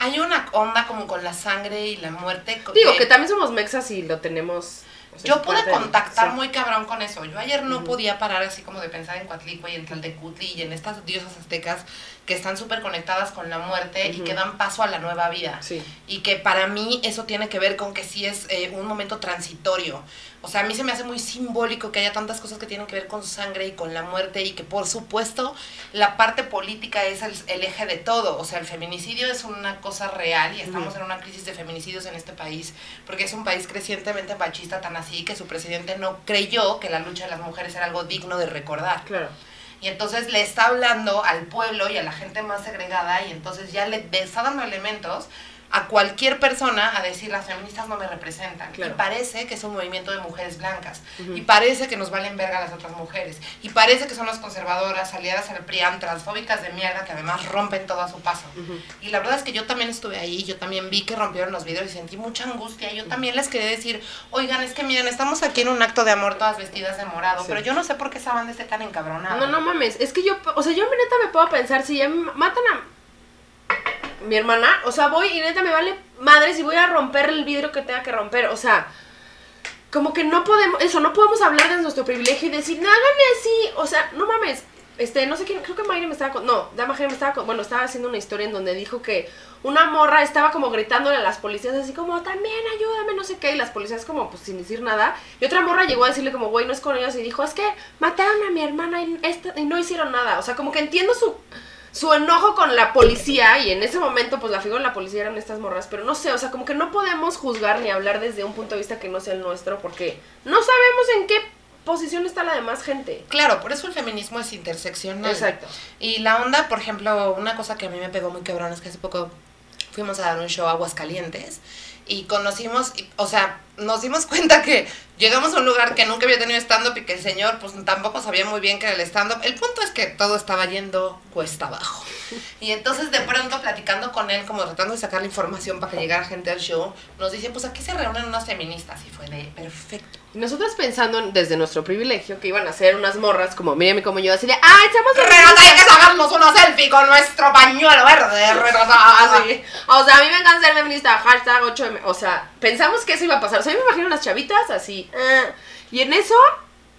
hay una onda como con la sangre y la muerte. Digo que también somos mexas y lo tenemos. O sea, Yo pude de- contactar muy cabrón con eso. Yo ayer no podía parar así como de pensar en Coatlicue y en Tlaltecutli y en estas diosas aztecas que están súper conectadas con la muerte y que dan paso a la nueva vida. Sí. Y que para mí eso tiene que ver con que sí es eh, un momento transitorio. O sea, a mí se me hace muy simbólico que haya tantas cosas que tienen que ver con sangre y con la muerte y que por supuesto la parte política es el, el eje de todo. O sea, el feminicidio es una cosa real y estamos en una crisis de feminicidios en este país porque es un país crecientemente machista tan así que su presidente no creyó que la lucha de las mujeres era algo digno de recordar. Claro. Y entonces le está hablando al pueblo y a la gente más segregada y entonces ya le está dando elementos a cualquier persona a decir las feministas no me representan. Claro. Y parece que es un movimiento de mujeres blancas. Y parece que nos valen verga las otras mujeres. Y parece que son las conservadoras, aliadas al PRIAN, transfóbicas de mierda que además rompen todo a su paso. Y la verdad es que yo también estuve ahí, yo también vi que rompieron los vidrios y sentí mucha angustia. Yo también les quería decir, oigan, es que miren, estamos aquí en un acto de amor todas vestidas de morado, Sí. pero yo no sé por qué esa banda esté tan encabronada. No, no mames. Es que yo, o sea, yo neta me puedo pensar, si ya me matan a mi hermana, o sea, voy y neta me vale madres y voy a romper el vidrio que tenga que romper. O sea, como que no podemos, eso, no podemos hablar de nuestro privilegio y decir, no, háganle así. O sea, no mames. Este, no sé quién, creo que Mayre me estaba con, no, Dama Jere me estaba con, bueno, estaba haciendo una historia en donde dijo que una morra estaba como gritándole a las policías así como, también ayúdame, no sé qué, y las policías como, pues sin decir nada, y otra morra llegó a decirle como, güey, no es con ellos, y dijo, es que mataron a mi hermana y, y no hicieron nada, o sea, como que entiendo su, su enojo con la policía, y en ese momento, pues la figura de la policía eran estas morras, pero no sé, o sea, como que no podemos juzgar ni hablar desde un punto de vista que no sea el nuestro, porque no sabemos en qué posición está la demás gente. Claro, por eso el feminismo es interseccional. Exacto. Y la onda, por ejemplo, una cosa que a mí me pegó muy cabrón es que hace poco fuimos a dar un show a Aguascalientes y conocimos, y- o sea, nos dimos cuenta que llegamos a un lugar que nunca había tenido stand-up y que el señor pues tampoco sabía muy bien que era el stand-up. El punto es que todo estaba yendo cuesta abajo. Y entonces de pronto platicando con él, como tratando de sacar la información para que llegara gente al show, nos dice, pues aquí se reúnen unas feministas y fue de perfecto. Nosotras pensando en- desde nuestro privilegio que iban a ser unas morras como Miriam y como yo, así de, ¡ay, estamos Renata, hay que sacarnos una selfie con nuestro pañuelo verde, Renata. Así. O sea, a mí me encanta ser feminista, hashtag 8M. O sea, pensamos que eso iba a pasar. O sea, yo me imagino unas chavitas así. ah. Y en eso,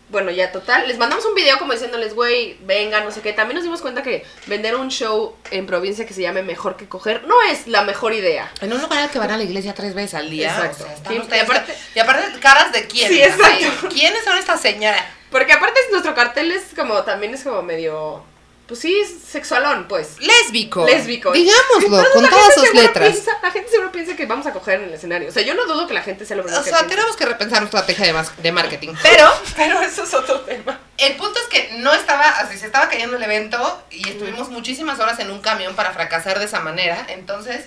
bueno, ya total, les mandamos un video como diciéndoles, güey, venga, no sé qué. También nos dimos cuenta que vender un show en provincia que se llame Mejor que Coger no es la mejor idea. En un lugar al que van a la iglesia tres veces al día. Exacto. O sea, están Sí, ustedes- y aparte- y aparte, caras de quién. Sí, exacto. Así, ¿Quiénes son estas señoras? Porque aparte nuestro cartel es como, también es como medio, pues sí, sexualón, pues. Lésbico. Lésbico. Digámoslo, Entonces, con todas sus letras. piensa- la gente seguro piensa que vamos a coger en el escenario. O sea, yo no dudo que la gente sea lo primero O que sea, piensa. tenemos que repensar nuestra estrategia de, mas- de marketing. <laughs> Pero <laughs> Pero eso es otro tema. el punto es que no estaba, así se estaba cayendo el evento y estuvimos muchísimas horas en un camión para fracasar de esa manera. Entonces,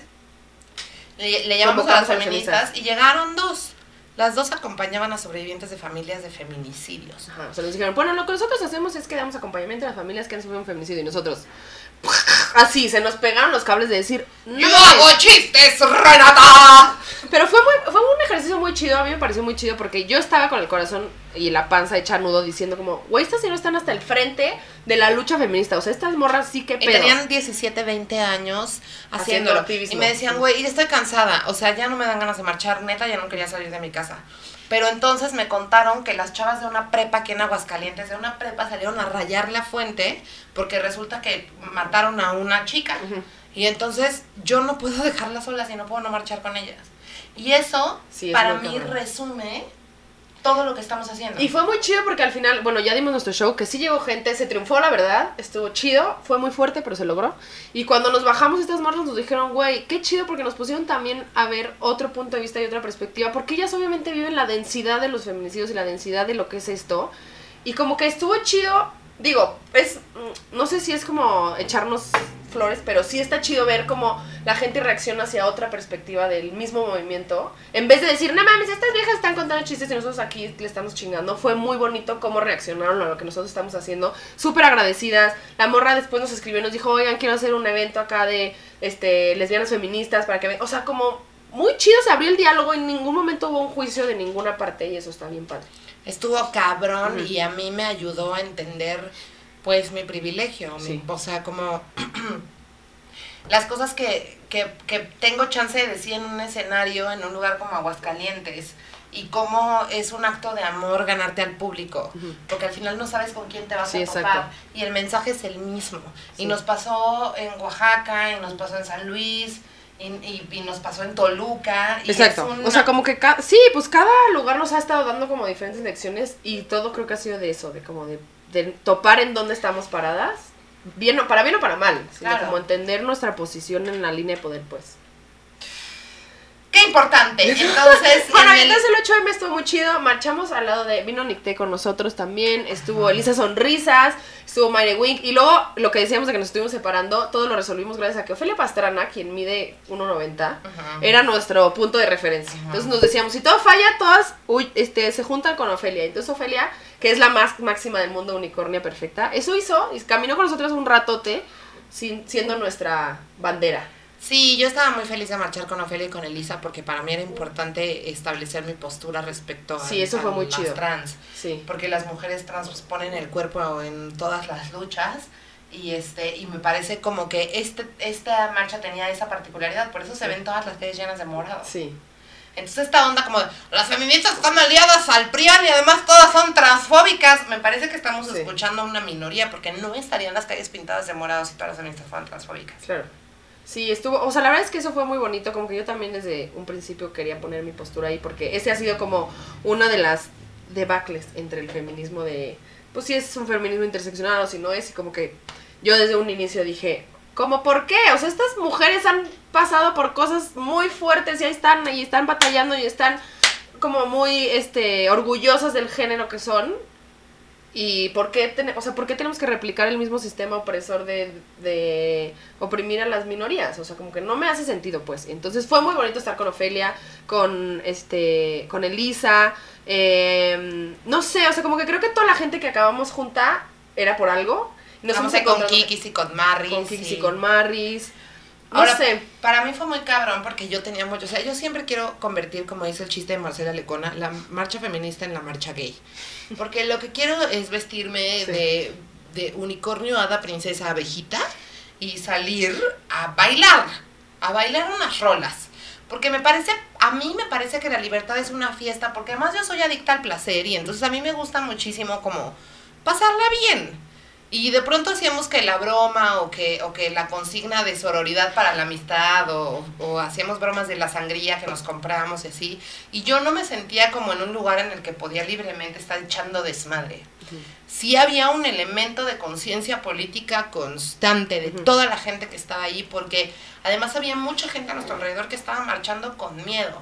le, le llamamos a las feministas y llegaron dos. Las dos acompañaban a sobrevivientes de familias de feminicidios. Ajá, o sea, nos dijeron, bueno, lo que nosotros hacemos es que damos acompañamiento a las familias que han sufrido un feminicidio y nosotros, <laughs> así, se nos pegaron los cables de decir, no, ¡Yo mames. hago chistes, Renata! Pero fue, muy, fue un ejercicio muy chido, a mí me pareció muy chido porque yo estaba con el corazón y la panza hecha nudo diciendo como, güey, estas sí no están hasta el frente de la lucha feminista, o sea, estas morras sí que Y pedo. tenían 17, 20 años Haciendo haciéndolo. activismo. Y me decían, güey, y estoy cansada. O sea, ya no me dan ganas de marchar. Neta, ya no quería salir de mi casa. Pero entonces me contaron que las chavas de una prepa aquí en Aguascalientes, de una prepa, salieron a rayar la fuente porque resulta que mataron a una chica. Ujú. Y entonces yo no puedo <laughs> dejarlas solas y no puedo no marchar con ellas. Y eso, Sí, es para mí, cabrón. resume todo lo que estamos haciendo. Y fue muy chido porque al final, bueno, ya dimos nuestro show, que sí llegó gente, se triunfó, la verdad, estuvo chido, fue muy fuerte, pero se logró. Y cuando nos bajamos estas morras nos dijeron, güey, qué chido porque nos pusieron también a ver otro punto de vista y otra perspectiva, porque ellas obviamente viven la densidad de los feminicidios y la densidad de lo que es esto. Y como que estuvo chido, digo, es, no sé si es como echarnos flores, pero sí está chido ver cómo la gente reacciona hacia otra perspectiva del mismo movimiento. En vez de decir, no mames, estas viejas están contando chistes y nosotros aquí le estamos chingando. Fue muy bonito cómo reaccionaron a lo que nosotros estamos haciendo. Súper agradecidas. La morra después nos escribió y nos dijo, oigan, quiero hacer un evento acá de este lesbianas feministas para que vean. O sea, como muy chido se abrió el diálogo. En ningún momento hubo un juicio de ninguna parte y eso está bien padre. Estuvo cabrón y a mí me ayudó a entender, pues, mi privilegio. mi- o sea, como... <clears throat> las cosas que, que, que tengo chance de decir en un escenario, en un lugar como Aguascalientes, y cómo es un acto de amor ganarte al público, porque al final no sabes con quién te vas Sí, a topar exacto. y el mensaje es el mismo. Sí. Y nos pasó en Oaxaca, y nos pasó en San Luis, y, y- y nos pasó en Toluca. Y Exacto. una- O sea, como que sí, pues cada lugar nos ha estado dando como diferentes lecciones y todo creo que ha sido de eso, de como de, de topar en dónde estamos paradas, bien o, para bien o para mal, sino Claro. como entender nuestra posición en la línea de poder, pues. ¡Qué importante! Entonces, <laughs> Bueno, en el- entonces el 8M estuvo muy chido. Marchamos al lado de. Vino Nicté con nosotros también. Estuvo Elisa Sonrisas. Estuvo Mayre Wink. Y luego lo que decíamos de que nos estuvimos separando, todo lo resolvimos gracias a que Ofelia Pastrana, quien mide 1.90, era nuestro punto de referencia. Entonces nos decíamos, si todo falla, todas uy, este, se juntan con Ofelia. Entonces Ofelia, que es la más máxima del mundo unicornia perfecta, eso hizo y caminó con nosotros un ratote, sin, siendo nuestra bandera. Sí, yo estaba muy feliz de marchar con Ofelia y con Elisa porque para mí era importante establecer mi postura respecto a, Sí, eso fue a muy las chido. trans. Sí. Porque las mujeres trans pues, ponen el cuerpo en todas las luchas y este y me parece como que este esta marcha tenía esa particularidad, por eso se ven todas las calles llenas de morado. Sí. Entonces esta onda como de, las feministas están aliadas al PRIAN y además todas son transfóbicas, me parece que estamos Sí. escuchando a una minoría porque no estarían las calles pintadas de morado si todas las feministas fueran transfóbicas. Claro. Sí, estuvo, o sea, la verdad es que eso fue muy bonito, como que yo también desde un principio quería poner mi postura ahí, porque ese ha sido como una de las debacles entre el feminismo de, pues si es un feminismo interseccional o si no es, y como que yo desde un inicio dije, ¿cómo por qué? O sea, estas mujeres han pasado por cosas muy fuertes y ahí están, y están batallando y están como muy, este, orgullosas del género que son, ¿Y por qué, ten- o sea, por qué tenemos que replicar el mismo sistema opresor de, de oprimir a las minorías? O sea, como que no me hace sentido, pues. Entonces fue muy bonito estar con Ofelia, con este, con Elisa. eh, no sé, o sea, como que creo que toda la gente que acabamos junta era por algo. Nos Vamos con Kikis y con Marris. con Kikis y- y con Marris. No Ahora, sé. para mí fue muy cabrón porque yo tenía mucho, o sea, yo siempre quiero convertir, como dice el chiste de Marcela Lecona, la marcha feminista en la marcha gay. Porque lo que quiero es vestirme Sí. de, de unicornio, hada, princesa, abejita y salir a bailar, a bailar unas rolas. Porque me parece, a mí me parece que la libertad es una fiesta, porque además yo soy adicta al placer y entonces a mí me gusta muchísimo como pasarla bien. Y de pronto hacíamos que la broma o que, o que la consigna de sororidad para la amistad o, o hacíamos bromas de la sangría que nos comprábamos y así. Y yo no me sentía como en un lugar en el que podía libremente estar echando desmadre. Sí había un elemento de conciencia política constante de toda la gente que estaba ahí porque además había mucha gente a nuestro alrededor que estaba marchando con miedo.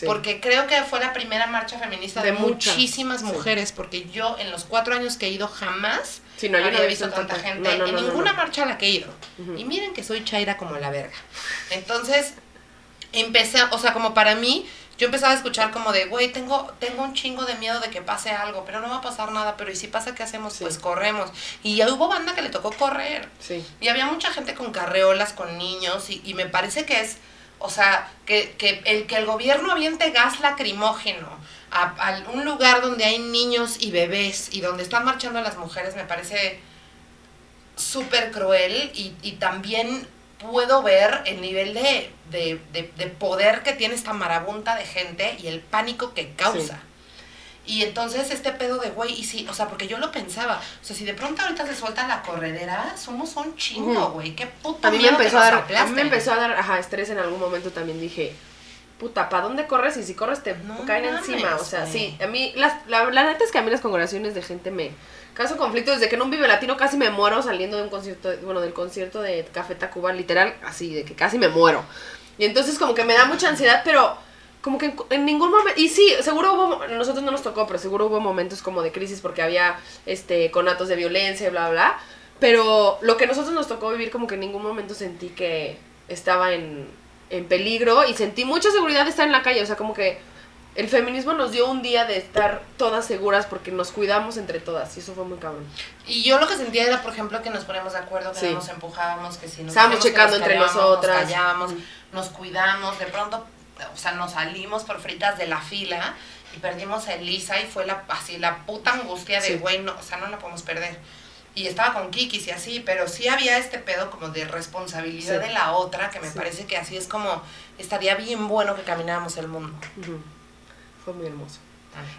Sí. Porque creo que fue la primera marcha feminista de, muchísimas sí. mujeres, porque yo en los cuatro años que he ido jamás Sí, no, yo no había visto tanta tanta- gente no, en ninguna marcha a la que he ido. Y miren que soy chaira como la verga. Entonces, empecé, o sea, como para mí, yo empezaba a escuchar como de, güey, tengo, tengo un chingo de miedo de que pase algo, pero no va a pasar nada, pero ¿y si pasa qué hacemos? Sí. Pues corremos. Y ya hubo banda que le tocó correr. Sí. Y había mucha gente con carreolas, con niños, y, y me parece que es, o sea, que, que el que el gobierno aviente gas lacrimógeno a, un lugar donde hay niños y bebés y donde están marchando las mujeres me parece súper cruel y, y también puedo ver el nivel de, de, de- de poder que tiene esta marabunta de gente y el pánico que causa. Y entonces este pedo de, güey, y sí, o sea, porque yo lo pensaba, o sea, si de pronto ahorita se suelta la corredera, somos un chingo, güey, qué puta A mí me empezó a dar, a mí me empezó a dar, ajá, estrés en algún momento también dije, puta, ¿para dónde corres? Y si corres te No caen mames, encima, o sea, sí, a mí, las, la, la neta es que a mí las congregaciones de gente me causan conflicto, desde que en un Vive Latino casi me muero saliendo de un concierto, bueno, del concierto de Café Tacuba, literal, así, de que casi me muero. Y entonces como que me da mucha ansiedad, pero como que en, en ningún momento, y sí, seguro hubo, nosotros no nos tocó, pero seguro hubo momentos como de crisis porque había, este, conatos de violencia y bla, bla, pero lo que a nosotros nos tocó vivir como que en ningún momento sentí que estaba en, en peligro y sentí mucha seguridad de estar en la calle, o sea, como que el feminismo nos dio un día de estar todas seguras porque nos cuidamos entre todas y eso fue muy cabrón. Y yo lo que sentía era, por ejemplo, que nos poníamos de acuerdo, que Sí. no nos empujábamos, que si nos Estábamos checando nos entre nosotras. Nos callábamos, nos cuidamos, de pronto, o sea, nos salimos por fritas de la fila y perdimos a Elisa y fue la, así la puta angustia de, Sí. güey, no, o sea, no la podemos perder. y estaba con Kikis y así, pero sí había este pedo como de responsabilidad Sí. de la otra, que me Sí. parece que así es como estaría bien bueno que camináramos el mundo. Fue muy hermoso.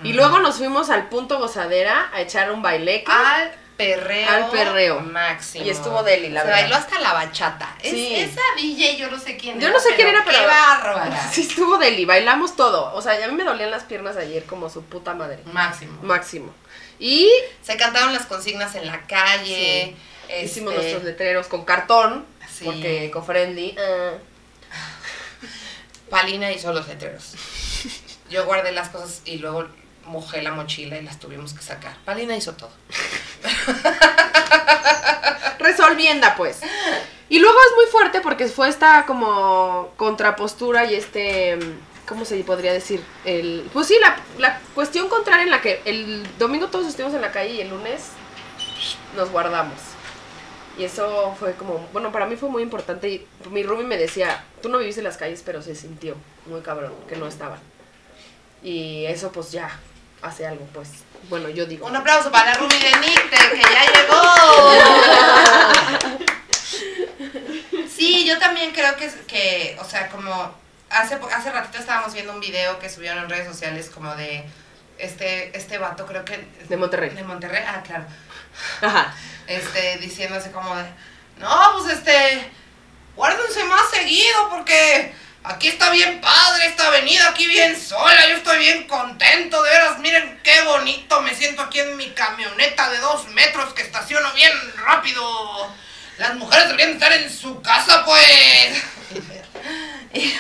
Y luego nos fuimos al punto gozadera a echar un baileque. al perreo. Al perreo. Máximo. Y estuvo deli, la Se verdad. bailó hasta la bachata. Es- Sí. esa DJ yo no sé quién Yo no sé quién era, qué pero- bárbara. <laughs> Sí, estuvo deli, bailamos todo. O sea, ya a mí me dolían las piernas ayer como su puta madre. Máximo. Máximo. Y Se cantaron las consignas en la calle. este, hicimos nuestros letreros con cartón. Sí. Porque eco-friendly. ah. Palina hizo los letreros. Yo guardé las cosas y luego mojé la mochila y las tuvimos que sacar. Palina hizo todo. <laughs> resolvienda pues. Y luego es muy fuerte porque fue esta como contrapostura y este, ¿cómo se podría decir? El, pues sí, la, la cuestión contraria en la que el domingo todos estuvimos en la calle y el lunes nos guardamos. Y eso fue como, bueno, para mí fue muy importante y mi Ruby me decía, tú no viviste en las calles, pero se sintió muy cabrón que no estaban. Y eso pues ya hace algo, pues. Bueno, yo digo. Un aplauso para la Rumi de Nicte, que ya llegó. <laughs> Sí, yo también creo que, que o sea, como hace, hace ratito estábamos viendo un video que subieron en redes sociales como de este, este vato, creo que... De Monterrey. De Monterrey, ah, claro. Ajá. Este, diciéndose como de, no, pues este, guárdense más seguido porque aquí está bien padre esta avenida, aquí bien sola, yo estoy bien contento, de veras, miren qué bonito, me siento aquí en mi camioneta de dos metros que estaciono bien rápido. Las mujeres deberían estar en su casa, pues. Y,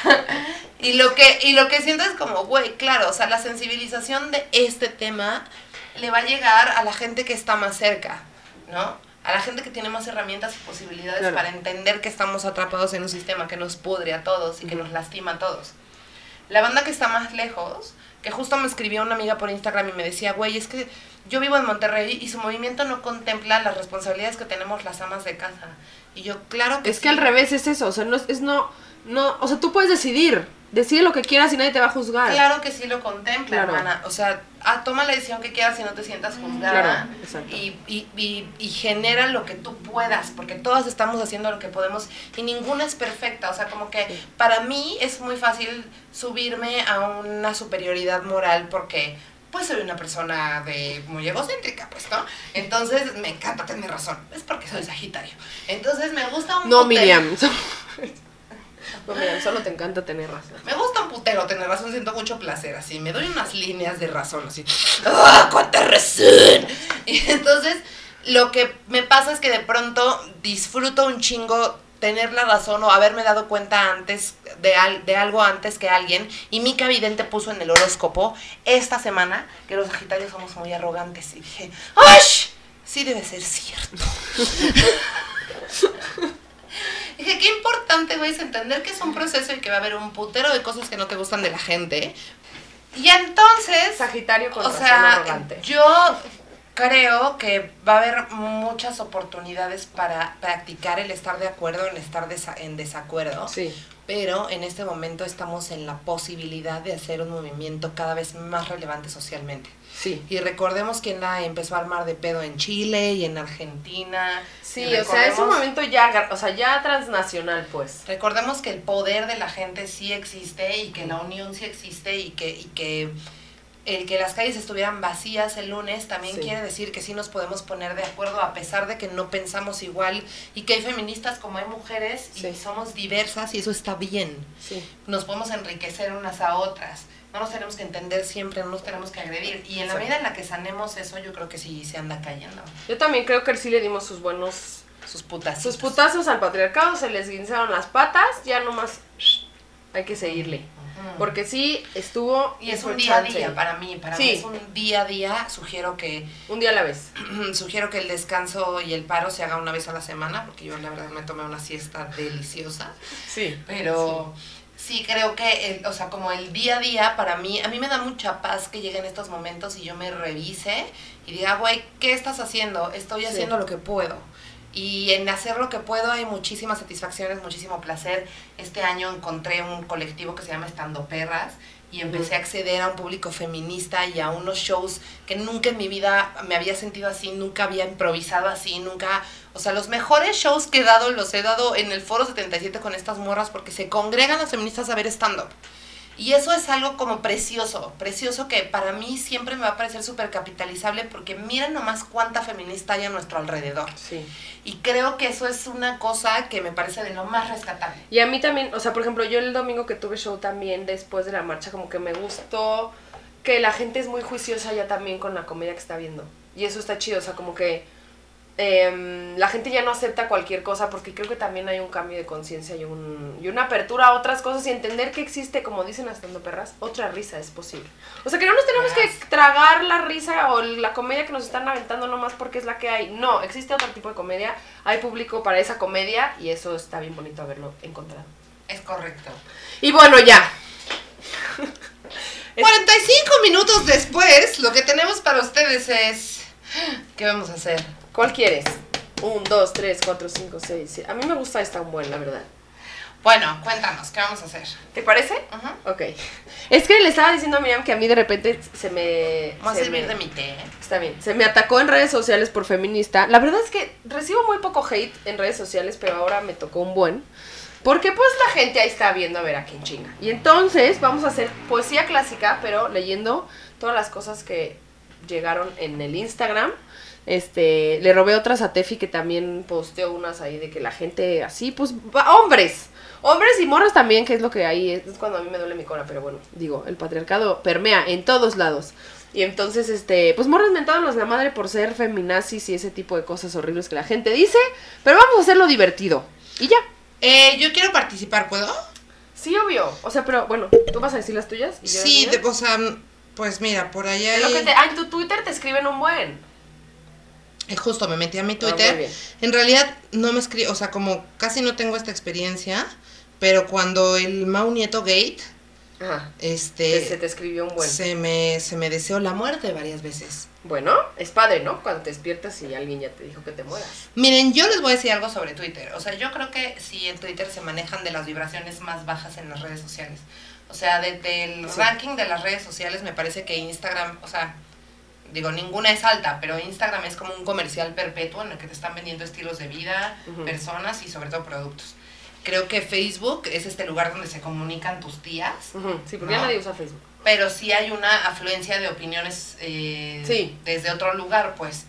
<laughs> y lo que y lo que siento es como, güey, claro, o sea, la sensibilización de este tema le va a llegar a la gente que está más cerca, ¿no? A la gente que tiene más herramientas y posibilidades Claro. para entender que estamos atrapados en un sistema que nos pudre a todos y que nos lastima a todos. La banda que está más lejos, que justo me escribió una amiga por Instagram y me decía, güey, es que yo vivo en Monterrey y su movimiento no contempla las responsabilidades que tenemos las amas de casa. Y yo, claro que Es que sí. al revés es eso, o sea, no es no, no, o sea, tú puedes decidir, decide lo que quieras y nadie te va a juzgar. Claro que sí lo contempla, Claro. hermana. O sea, ah, toma la decisión que quieras y no te sientas juzgada. Claro, y, y, y, y genera lo que tú puedas, porque todas estamos haciendo lo que podemos y ninguna es perfecta. O sea, como que Sí. para mí es muy fácil subirme a una superioridad moral porque pues soy una persona de muy egocéntrica, pues, ¿no? Entonces me encanta tener razón. Es porque soy Sagitario. Entonces me gusta un No, Miriam. <laughs> no, Miriam, solo te encanta tener razón. me gusta un putero tener razón, siento mucho placer, así, me doy unas líneas de razón, así, ¡ah, cuánta razón! Y entonces, lo que me pasa es que de pronto disfruto un chingo tener la razón o haberme dado cuenta antes de, al- de algo antes que alguien. Y Mica Vidente puso en el horóscopo esta semana que los Sagitarios somos muy arrogantes. Y dije, ¡ay! Sí debe ser cierto. <laughs> Importante, güey, es entender que es un proceso y que va a haber un putero de cosas que no te gustan de la gente. Y entonces, Sagitario con o sea, arrogante. yo creo que va a haber muchas oportunidades para practicar el estar de acuerdo en estar desa- en desacuerdo. Sí. Pero en este momento estamos en la posibilidad de hacer un movimiento cada vez más relevante socialmente. Sí. Y recordemos quién la empezó a armar de pedo en Chile y en Argentina. Sí, o sea, es un momento ya, o sea, ya transnacional, pues. Recordemos que el poder de la gente sí existe y que la unión sí existe y que, y que el que las calles estuvieran vacías el lunes también Sí. quiere decir que sí nos podemos poner de acuerdo a pesar de que no pensamos igual y que hay feministas como hay mujeres y Sí. somos diversas y eso está bien. Sí. Nos podemos enriquecer unas a otras. No nos tenemos que entender siempre, no nos tenemos que agredir. Y en la medida en la que sanemos eso, yo creo que sí se anda cayendo. Yo también creo que sí le dimos sus buenos. Sus putas. Sus putazos al patriarcado, se les guinzaron las patas, ya nomás <sniffs> hay que seguirle. Porque sí, estuvo. Y es un día a día para mí, para Sí. mí es un día a día. Sugiero que Un día a la vez. <clears throat> sugiero que el descanso y el paro se haga una vez a la semana, porque yo la verdad me tomé una siesta deliciosa. Sí. Pero sí, creo que, el- o sea, como el día a día, para mí, a mí me da mucha paz que lleguen estos momentos y yo me revise y diga, güey, ¿qué estás haciendo? Estoy Sí. haciendo lo que puedo. Y en hacer lo que puedo hay muchísimas satisfacciones, muchísimo placer. Este año encontré un colectivo que se llama Estando Perras, y empecé a acceder a un público feminista y a unos shows que nunca en mi vida me había sentido así, nunca había improvisado así, nunca, o sea, los mejores shows que he dado los he dado en el Foro 77 con estas morras porque se congregan las feministas a ver stand-up. Y eso es algo como precioso, precioso que para mí siempre me va a parecer súper capitalizable porque miren nomás cuánta feminista hay a nuestro alrededor. Sí. Y creo que eso es una cosa que me parece de lo más rescatable. Y a mí también, o sea, por ejemplo, yo el domingo que tuve show también después de la marcha, como que me gustó que la gente es muy juiciosa ya también con la comedia que está viendo. Y eso está chido, o sea, como que em, la gente ya no acepta cualquier cosa porque creo que también hay un cambio de conciencia y, un, y una apertura a otras cosas y entender que existe, como dicen las perras, otra risa es posible. O sea, que no nos tenemos que tragar la risa o la comedia que nos están aventando nomás porque es la que hay. No, existe otro tipo de comedia, hay público para esa comedia y eso está bien bonito haberlo encontrado. Es correcto. Y bueno, ya. <laughs> 45 minutos después, lo que tenemos para ustedes es... ¿Qué vamos a hacer? ¿Cuál quieres? Un, dos, tres, cuatro, cinco, seis, siete. A mí me gusta esta un buen, la verdad. Bueno, cuéntanos, ¿qué vamos a hacer? ¿Te parece? Ajá. Ok. Es que le estaba diciendo a Miriam que a mí de repente se me... Vamos a se servir me- de mi té. Está bien. Se me atacó en redes sociales por feminista. La verdad es que recibo muy poco hate en redes sociales, pero ahora me tocó un buen. Porque pues la gente ahí está viendo a ver a quién chinga. Y entonces vamos a hacer poesía clásica, pero leyendo todas las cosas que llegaron en el Instagram. Este, le robé otras a Tefi que también posteó unas ahí de que la gente así, pues, va- hombres. Hombres y morras también, que es lo que hay, es cuando a mí me duele mi cola, pero bueno, digo, el patriarcado permea en todos lados. Y entonces, este, pues morras mentadas la madre por ser feminazis y ese tipo de cosas horribles que la gente dice, pero vamos a hacerlo divertido. Y ya. Eh, yo quiero participar, ¿puedo? Sí, obvio. O sea, pero bueno, tú vas a decir las tuyas. Y yo las Sí, de- o sea, pues mira, por allá Es lo hay... que te- ah, en tu Twitter te escriben un buen. Eh, Justo, me metí a mi Ah, Twitter. en realidad no me escribo, o sea, como casi no tengo esta experiencia, pero cuando el Mau Nieto Gate, Ajá. este, se te escribió un buen. se me, se me deseó la muerte varias veces. Bueno, es padre, ¿no? Cuando te despiertas y alguien ya te dijo que te mueras. Miren, yo les voy a decir algo sobre Twitter. O sea, yo creo que sí en Twitter se manejan de las vibraciones más bajas en las redes sociales. O sea, desde el Sí. ranking de las redes sociales me parece que Instagram, o sea, digo, ninguna es alta, pero Instagram es como un comercial perpetuo en el que te están vendiendo estilos de vida, personas y sobre todo productos. Creo que Facebook es este lugar donde se comunican tus tías, Sí, porque ya No. nadie usa Facebook. pero sí hay una afluencia de opiniones eh, Sí. desde otro lugar, pues.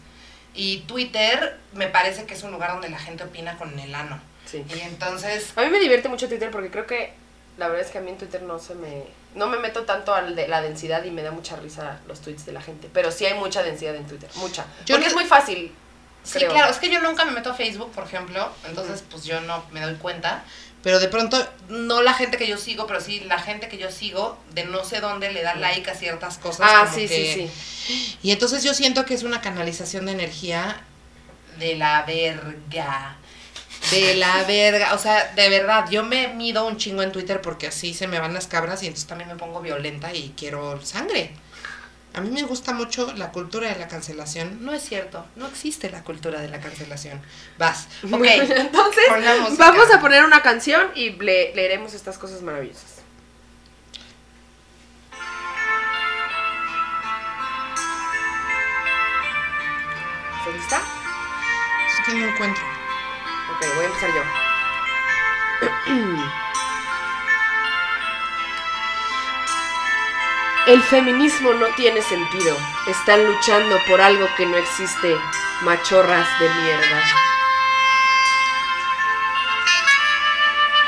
Y Twitter me parece que es un lugar donde la gente opina con el ano. Sí. Y entonces, A mí me divierte mucho Twitter porque creo que la verdad es que a mí en Twitter no se me no me meto tanto al de la densidad y me da mucha risa los tweets de la gente, pero sí hay mucha densidad en Twitter, mucha. Yo porque no- es muy fácil. sí, creo. claro, es que yo nunca me meto a Facebook, por ejemplo, entonces pues yo no me doy cuenta. Pero de pronto, no la gente que yo sigo, pero sí la gente que yo sigo, de no sé dónde le da like a ciertas cosas. Ah, como sí, que- sí, sí. Y entonces yo siento que es una canalización de energía de la verga. De la verga. O sea, de verdad, yo me mido un chingo en Twitter porque así se me van las cabras y entonces también me pongo violenta y quiero sangre. A mí me gusta mucho la cultura de la cancelación. No es cierto, no existe la cultura de la cancelación. Vas. Ok. <laughs> Entonces, vamos a poner una canción y le- leeremos estas cosas maravillosas. ¿Estás lista? Es que no encuentro. Voy a empezar yo. <clears throat> El feminismo no tiene sentido. Están luchando por algo que no existe. Machorras de mierda.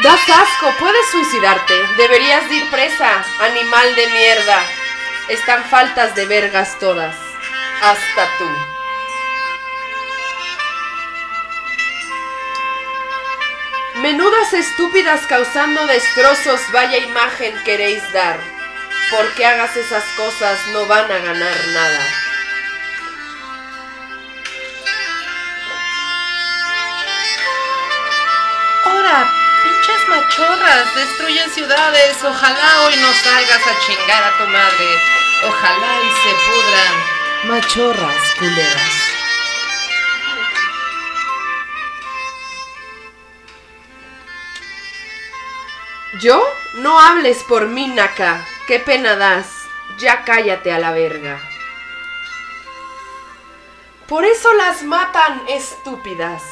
Das asco, puedes suicidarte. Deberías de ir presa, animal de mierda. Están faltas de vergas todas. Hasta tú. Menudas estúpidas causando destrozos, vaya imagen queréis dar. Porque hagas esas cosas no van a ganar nada. Ahora, pinches machorras, destruyen ciudades. Ojalá hoy no salgas a chingar a tu madre. Ojalá y se pudran. Machorras, culeras. ¿Yo? No hables por mí, Naka. Qué pena das. Ya cállate a la verga. Por eso las matan, estúpidas.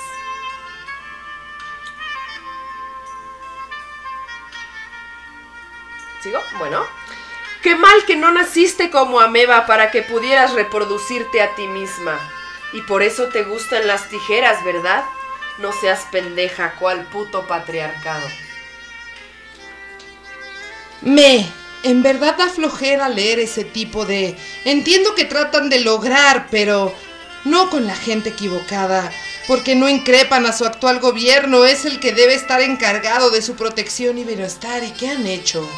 ¿Sigo? Bueno. Qué mal que no naciste como ameba para que pudieras reproducirte a ti misma. Y por eso te gustan las tijeras, ¿verdad? No seas pendeja, cual puto patriarcado. Me, en verdad da flojera leer ese tipo de... Entiendo que tratan de lograr, pero no con la gente equivocada, porque no increpan a su actual gobierno, es el que debe estar encargado de su protección y bienestar. ¿Y qué han hecho?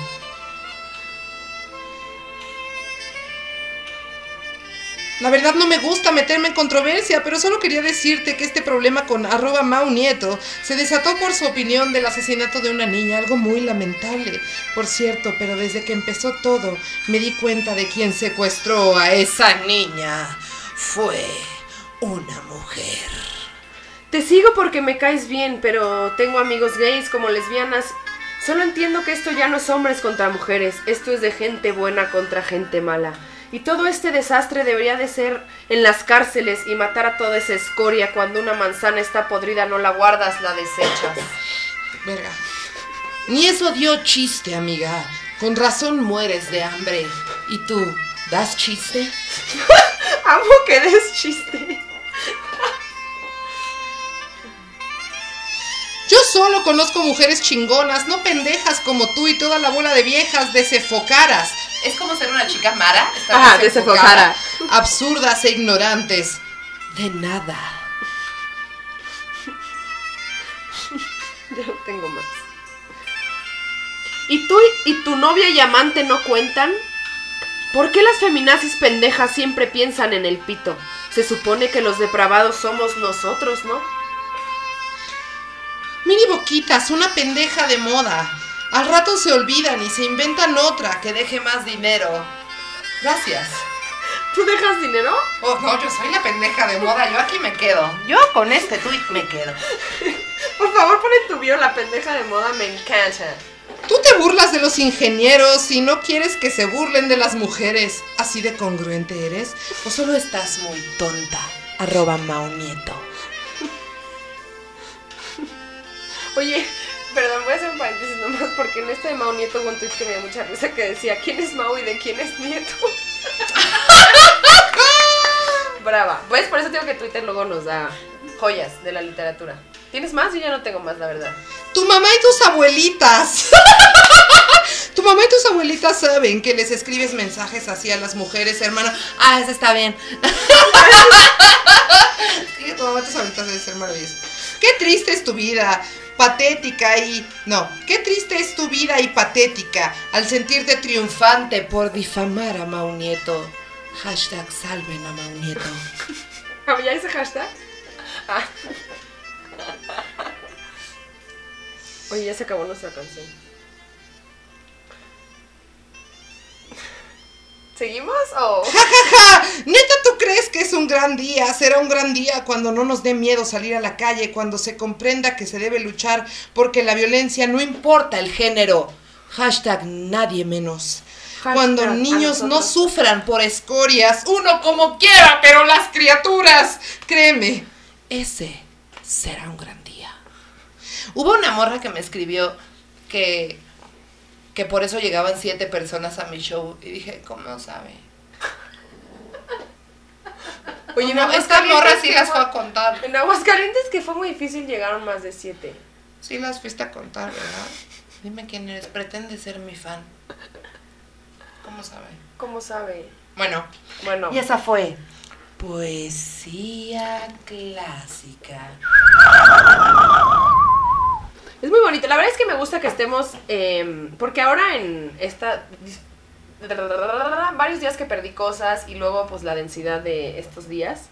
La verdad no me gusta meterme en controversia, pero solo quería decirte que este problema con arroba Mau Nieto se desató por su opinión del asesinato de una niña, algo muy lamentable, por cierto, pero desde que empezó todo me di cuenta de quién secuestró a esa niña. Fue una mujer. Te sigo porque me caes bien, pero tengo amigos gays como lesbianas. Solo entiendo que esto ya no es hombres contra mujeres, esto es de gente buena contra gente mala. Y todo este desastre debería de ser en las cárceles y matar a toda esa escoria. Cuando una manzana está podrida no la guardas, la desechas. Verga. Ni eso dio chiste, amiga. Con razón mueres de hambre. ¿Y tú, das chiste? <laughs> Amo que des chiste. Yo solo conozco mujeres chingonas, no pendejas como tú y toda la bola de viejas desefocaras. Es como ser una chica mara. estar Ajá, desenfocada. desenfocada. absurdas e ignorantes. De nada. <laughs> Ya no tengo más. ¿Y tú y tu novia y amante no cuentan? ¿Por qué las feminazis pendejas siempre piensan en el pito? Se supone que los depravados somos nosotros, ¿no? Mini boquitas, una pendeja de moda. Al rato se olvidan y se inventan otra que deje más dinero. Gracias. ¿Tú dejas dinero? Oh, no, yo soy la pendeja de moda, yo aquí me quedo. Yo con este tweet me quedo. <laughs> Por favor, pon en tu bio la pendeja de moda, me encanta. Tú te burlas de los ingenieros y no quieres que se burlen de las mujeres. ¿Así de congruente eres? ¿O solo estás muy tonta? Arroba Mao Nieto. Oye, perdón, voy a hacer un paréntesis nomás porque en este de Mao Nieto hubo un tweet que me dio mucha risa que decía ¿Quién es Mao y de quién es Nieto? <laughs> Brava. Pues por eso digo que Twitter luego nos da joyas de la literatura. ¿Tienes más? Yo ya no tengo más, la verdad. Tu mamá y tus abuelitas. <laughs> tu mamá y tus abuelitas saben que les escribes mensajes así a las mujeres, hermano. Ah, ese está bien. <laughs> Tu mamá y tus abuelitas debe ser maravilloso. Qué triste es tu vida. Patética y. No, qué triste es tu vida y patética al sentirte triunfante por difamar a Mau Nieto. Hashtag salven a Mau Nieto. <laughs> ¿Había ese hashtag? Ah. <laughs> Oye, ya se acabó nuestra canción. ¿Seguimos o...? <laughs> ¡Ja, ja, ja! ¿Neta tú crees que es un gran día? Será un gran día cuando no nos dé miedo salir a la calle, cuando se comprenda que se debe luchar porque la violencia no importa el género. Hashtag nadie menos. Hashtag Cuando niños no sufran por escorias, uno como quiera, pero las criaturas. Créeme, ese será un gran día. Hubo una morra que me escribió que, que por eso llegaban siete personas a mi show. Y dije, ¿cómo sabe? Oye, en No, esta Aguascalientes morra sí las fue- fue a contar. En Aguascalientes que fue muy difícil llegaron más de siete. Sí las fuiste a contar, ¿verdad? Dime quién eres. Pretende ser mi fan. ¿Cómo sabe? ¿Cómo sabe? Bueno, Bueno, y esa fue poesía clásica. Es muy bonito. La verdad es que me gusta que estemos... eh, porque ahora en esta... Varios días que perdí cosas y luego pues la densidad de estos días.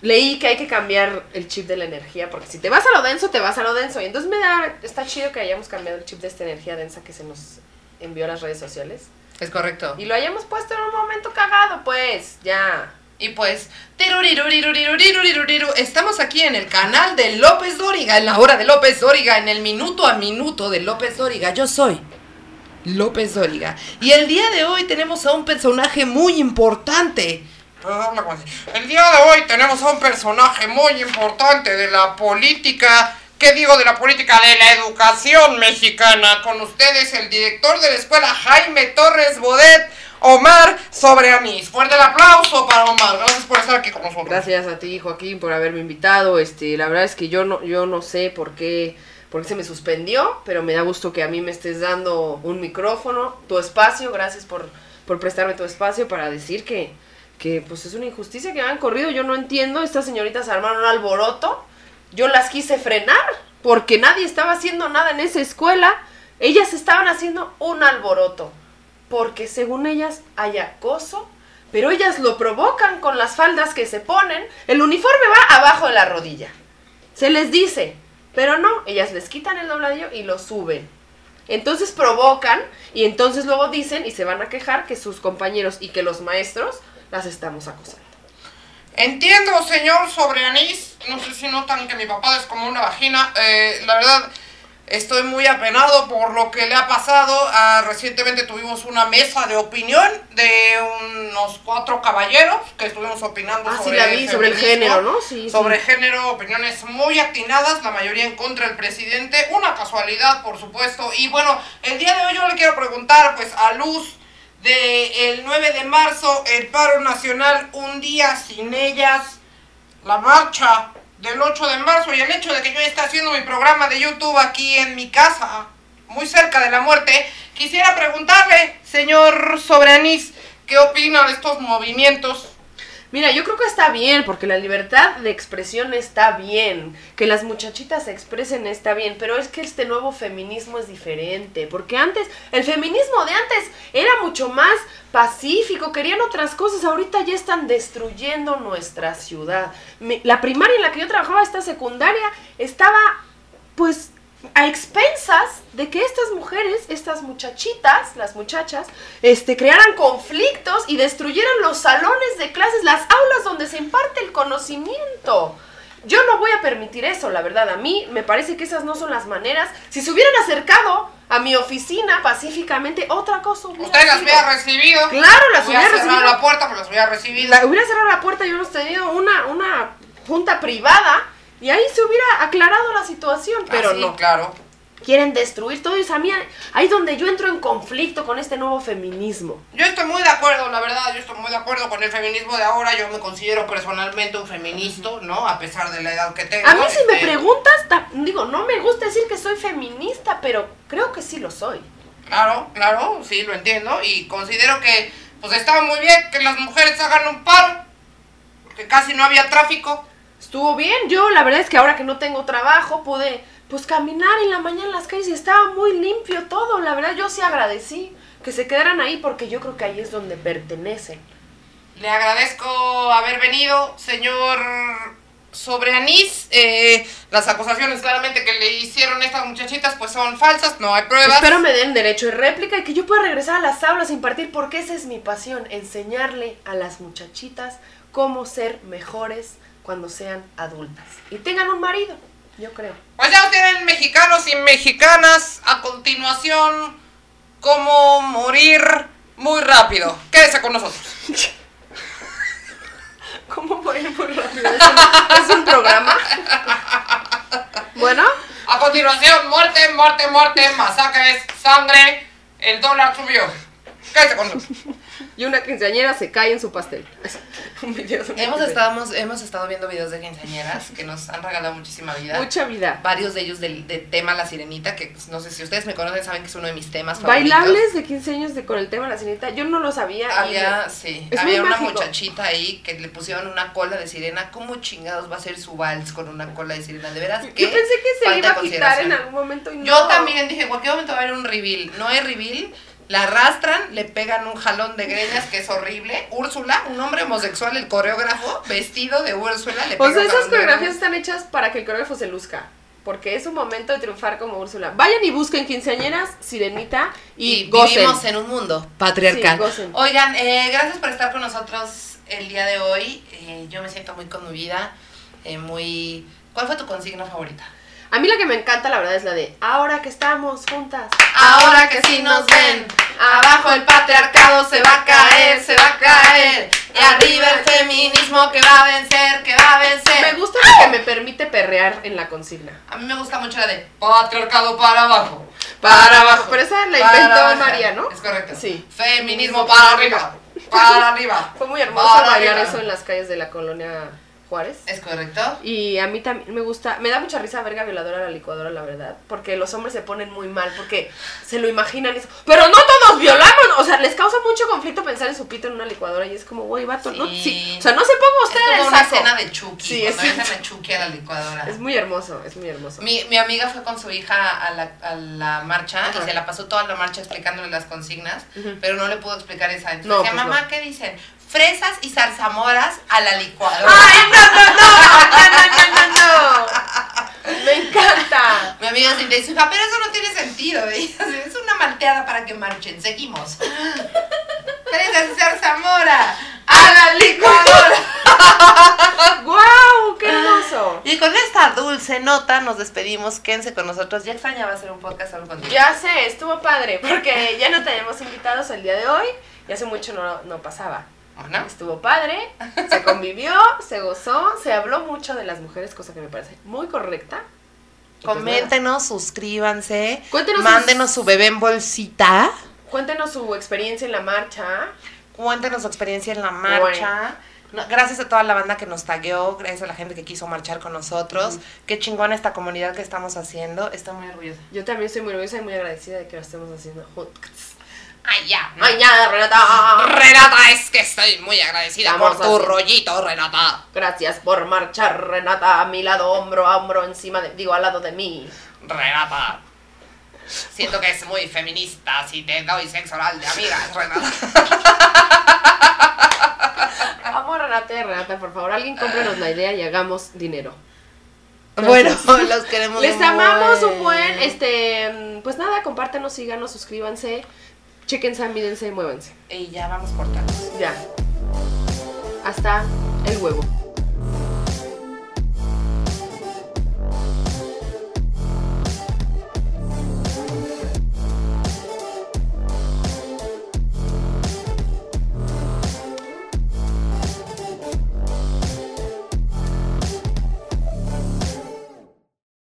Leí que hay que cambiar el chip de la energía, porque si te vas a lo denso, te vas a lo denso. Y entonces me da, está chido que hayamos cambiado el chip de esta energía densa que se nos envió a las redes sociales. Es correcto. Y lo hayamos puesto en un momento cagado, pues, ya. Y pues, estamos aquí en el canal de López Dóriga, en la hora de López Dóriga, en el minuto a minuto de López Dóriga. Yo soy López Dóriga. Y el día de hoy tenemos a un personaje muy importante. El día de hoy tenemos a un personaje muy importante de la política. ¿Qué digo de la política? De la educación mexicana. Con ustedes, el director de la escuela, Jaime Torres Bodet. Omar sobre Anís. Fuerte el aplauso para Omar. Gracias por estar aquí con nosotros. Gracias a ti, Joaquín, por haberme invitado. Este, la verdad es que yo no, yo no sé por qué, por qué se me suspendió, pero me da gusto que a mí me estés dando un micrófono, tu espacio. Gracias por, por prestarme tu espacio para decir que, que pues es una injusticia que han corrido. Yo no entiendo. Estas señoritas armaron un alboroto. Yo las quise frenar porque nadie estaba haciendo nada en esa escuela. Ellas estaban haciendo un alboroto porque según ellas hay acoso, pero ellas lo provocan con las faldas que se ponen, el uniforme va abajo de la rodilla. Se les dice, pero no, ellas les quitan el dobladillo y lo suben. Entonces provocan y entonces luego dicen y se van a quejar que sus compañeros y que los maestros las estamos acosando. Entiendo, señor sobre anís. No sé si notan que mi papá es como una vagina. Eh, la verdad, Estoy muy apenado por lo que le ha pasado. Ah, recientemente tuvimos una mesa de opinión de unos cuatro caballeros que estuvimos opinando ah, sobre, sí, la vi, sobre el género, ¿no? Sí, sobre género, opiniones muy atinadas, la mayoría en contra del presidente. Una casualidad, por supuesto. Y bueno, el día de hoy yo le quiero preguntar, pues a luz del 9 de marzo, el paro nacional, un día sin ellas, la marcha del 8 de marzo y el hecho de que yo esté haciendo mi programa de YouTube aquí en mi casa, muy cerca de la muerte, quisiera preguntarle, señor Sobranís, ¿qué opina de estos movimientos Mira, yo creo que está bien, porque la libertad de expresión está bien, que las muchachitas se expresen está bien, pero es que este nuevo feminismo es diferente, porque antes, el feminismo de antes era mucho más pacífico, querían otras cosas, ahorita ya están destruyendo nuestra ciudad. la primaria en la que yo trabajaba, esta secundaria, estaba pues a expensas de que estas mujeres, estas muchachitas, las muchachas, este, crearan conflictos y destruyeran los salones de clases, las aulas donde se imparte el conocimiento. Yo no voy a permitir eso, la verdad. A mí me parece que esas no son las maneras. Si se hubieran acercado a mi oficina pacíficamente, otra cosa hubiera Usted las hubiera recibido. Claro, las hubiera, hubiera cerrado la puerta, pero las hubiera recibido. La, hubiera cerrado la puerta y hubiéramos tenido una, una junta privada y ahí se hubiera aclarado la situación, pero ah, no. claro. Quieren destruir todo eso. A mí, ahí donde yo entro en conflicto con este nuevo feminismo. Yo estoy muy de acuerdo, la verdad, yo estoy muy de acuerdo con el feminismo de ahora. Yo me considero personalmente un feminista, ¿no? A pesar de la edad que tengo. A mí, si me este preguntas, digo, no me gusta decir que soy feminista, pero creo que sí lo soy. Claro, claro, sí, lo entiendo. Y considero que, pues, estaba muy bien que las mujeres hagan un paro, que casi no había tráfico estuvo bien. Yo la verdad es que ahora que no tengo trabajo pude pues caminar en la mañana en las calles y estaba muy limpio todo. La verdad yo sí agradecí que se quedaran ahí porque yo creo que ahí es donde pertenecen. Le agradezco haber venido, señor sobre Anís. Eh, las acusaciones claramente que le hicieron estas muchachitas pues son falsas, no hay pruebas. Espero me den derecho de réplica y que yo pueda regresar a las aulas a impartir porque esa es mi pasión, enseñarle a las muchachitas cómo ser mejores cuando sean adultas y tengan un marido, yo creo. Pues ya tienen mexicanos y mexicanas a continuación cómo morir muy rápido. Quédese con nosotros. <laughs> ¿Cómo morir muy rápido? ¿Es un, programa? bueno. A continuación, muerte, muerte, muerte, masacres, sangre, el dólar subió. Quédese con nosotros y una quinceañera se cae en su pastel. hemos, estado, hemos estado viendo videos de quinceañeras que nos han regalado muchísima vida. Mucha vida. Varios de ellos del, tema La Sirenita, que no sé si ustedes me conocen, saben que es uno de mis temas favoritos. Bailables de 15 años de, con el tema La Sirenita, yo no lo sabía. Había, sí, había una muchachita ahí que le pusieron una cola de sirena. ¿Cómo chingados va a ser su vals con una cola de sirena? De veras, Yo pensé que se iba a quitar en algún momento y no. Yo también dije, en cualquier momento va a haber un reveal. No hay reveal la arrastran, le pegan un jalón de greñas que es horrible. Úrsula, un hombre homosexual, el coreógrafo, vestido de Úrsula, le O sea, esas coreografías están hechas para que el coreógrafo se luzca. Porque es un momento de triunfar como Úrsula. Vayan y busquen quinceañeras, Sirenita y, y Vivimos en un mundo patriarcal. Oigan, eh, gracias por estar con nosotros el día de hoy. Eh, yo me siento muy conmovida, eh, muy... ¿Cuál fue tu consigna favorita? A mí la que me encanta, la verdad, es la de ahora que estamos juntas. Ahora que sí nos ven, abajo el patriarcado se va a caer, se va a caer. Y arriba el feminismo que va a vencer, que va a vencer. Me gusta porque me permite perrear en la consigna. A mí me gusta mucho la de patriarcado para abajo. Para abajo. Pero esa la inventó. María, ¿no? Es correcto. Sí. Feminismo para arriba. Para arriba. <laughs> Fue muy hermoso bailar eso en las calles de la colonia Juárez. Es correcto. Y a mí también me gusta, me da mucha risa verga violadora a la licuadora, la verdad, porque los hombres se ponen muy mal, porque se lo imaginan eso, pero no todos violamos, o sea, les causa mucho conflicto pensar en su pito en una licuadora y es como, güey, vato, no, Sí. o sea, no se ponga usted Es como una escena de Chucky. Sí, cuando es- meten <laughs> a Chucky a la licuadora. Es muy hermoso, es muy hermoso. Mi, mi amiga fue con su hija a la, a la marcha Ajá. y se la pasó toda la marcha explicándole las consignas, pero no le pudo explicar esa. Entonces No, decía, pues mamá, no. ¿qué dicen? Fresas y zarzamoras a la licuadora. ¡Ay, no, no, no! ¡No, no, no, no! ¡Me encanta! Mi amiga le dice, hija, pero eso no tiene sentido. <laughs> Dice, es una malteada para que marchen. Seguimos. <laughs> Fresas y zarzamora a la licuadora. <laughs> ¡Guau! ¡Qué hermoso! Y con esta dulce nota nos despedimos. Quédense con nosotros. Ya extrañaba hacer un podcast solo contigo. Ya sé, estuvo padre, porque ya no tenemos invitados el día de hoy, y hace mucho no, no pasaba. Estuvo padre, se <laughs> convivió, se gozó, se habló mucho de las mujeres, cosa que me parece muy correcta. Pues Coméntenos, suscríbanse. Cuéntenos Mándenos sus- su bebé en bolsita. Cuéntenos su experiencia en la marcha. Cuéntenos su experiencia en la marcha. No, gracias a toda la banda que nos tagueó, gracias a la gente que quiso marchar con nosotros. Qué chingona esta comunidad que estamos haciendo. Estoy muy orgullosa. Yo también estoy muy orgullosa y muy agradecida de que lo estemos haciendo juntos. Ay, ya. Mañana, Renata. Renata, es que estoy muy agradecida Vamos por tu así. rollito, Renata. Gracias por marchar, Renata, a mi lado, hombro a hombro, encima de, digo, al lado de mí. Renata. Siento que es muy feminista si te doy sexo oral de amigas, Renata. <laughs> Vamos, Renata y Renata, por favor, alguien cómprenos la idea y hagamos dinero. Bueno, <laughs> los queremos Les amamos buen. un buen, este, pues nada, compártanos, síganos, suscríbanse, chequense, mídense, muévanse. Y ya vamos cortando. Ya. Hasta el huevo.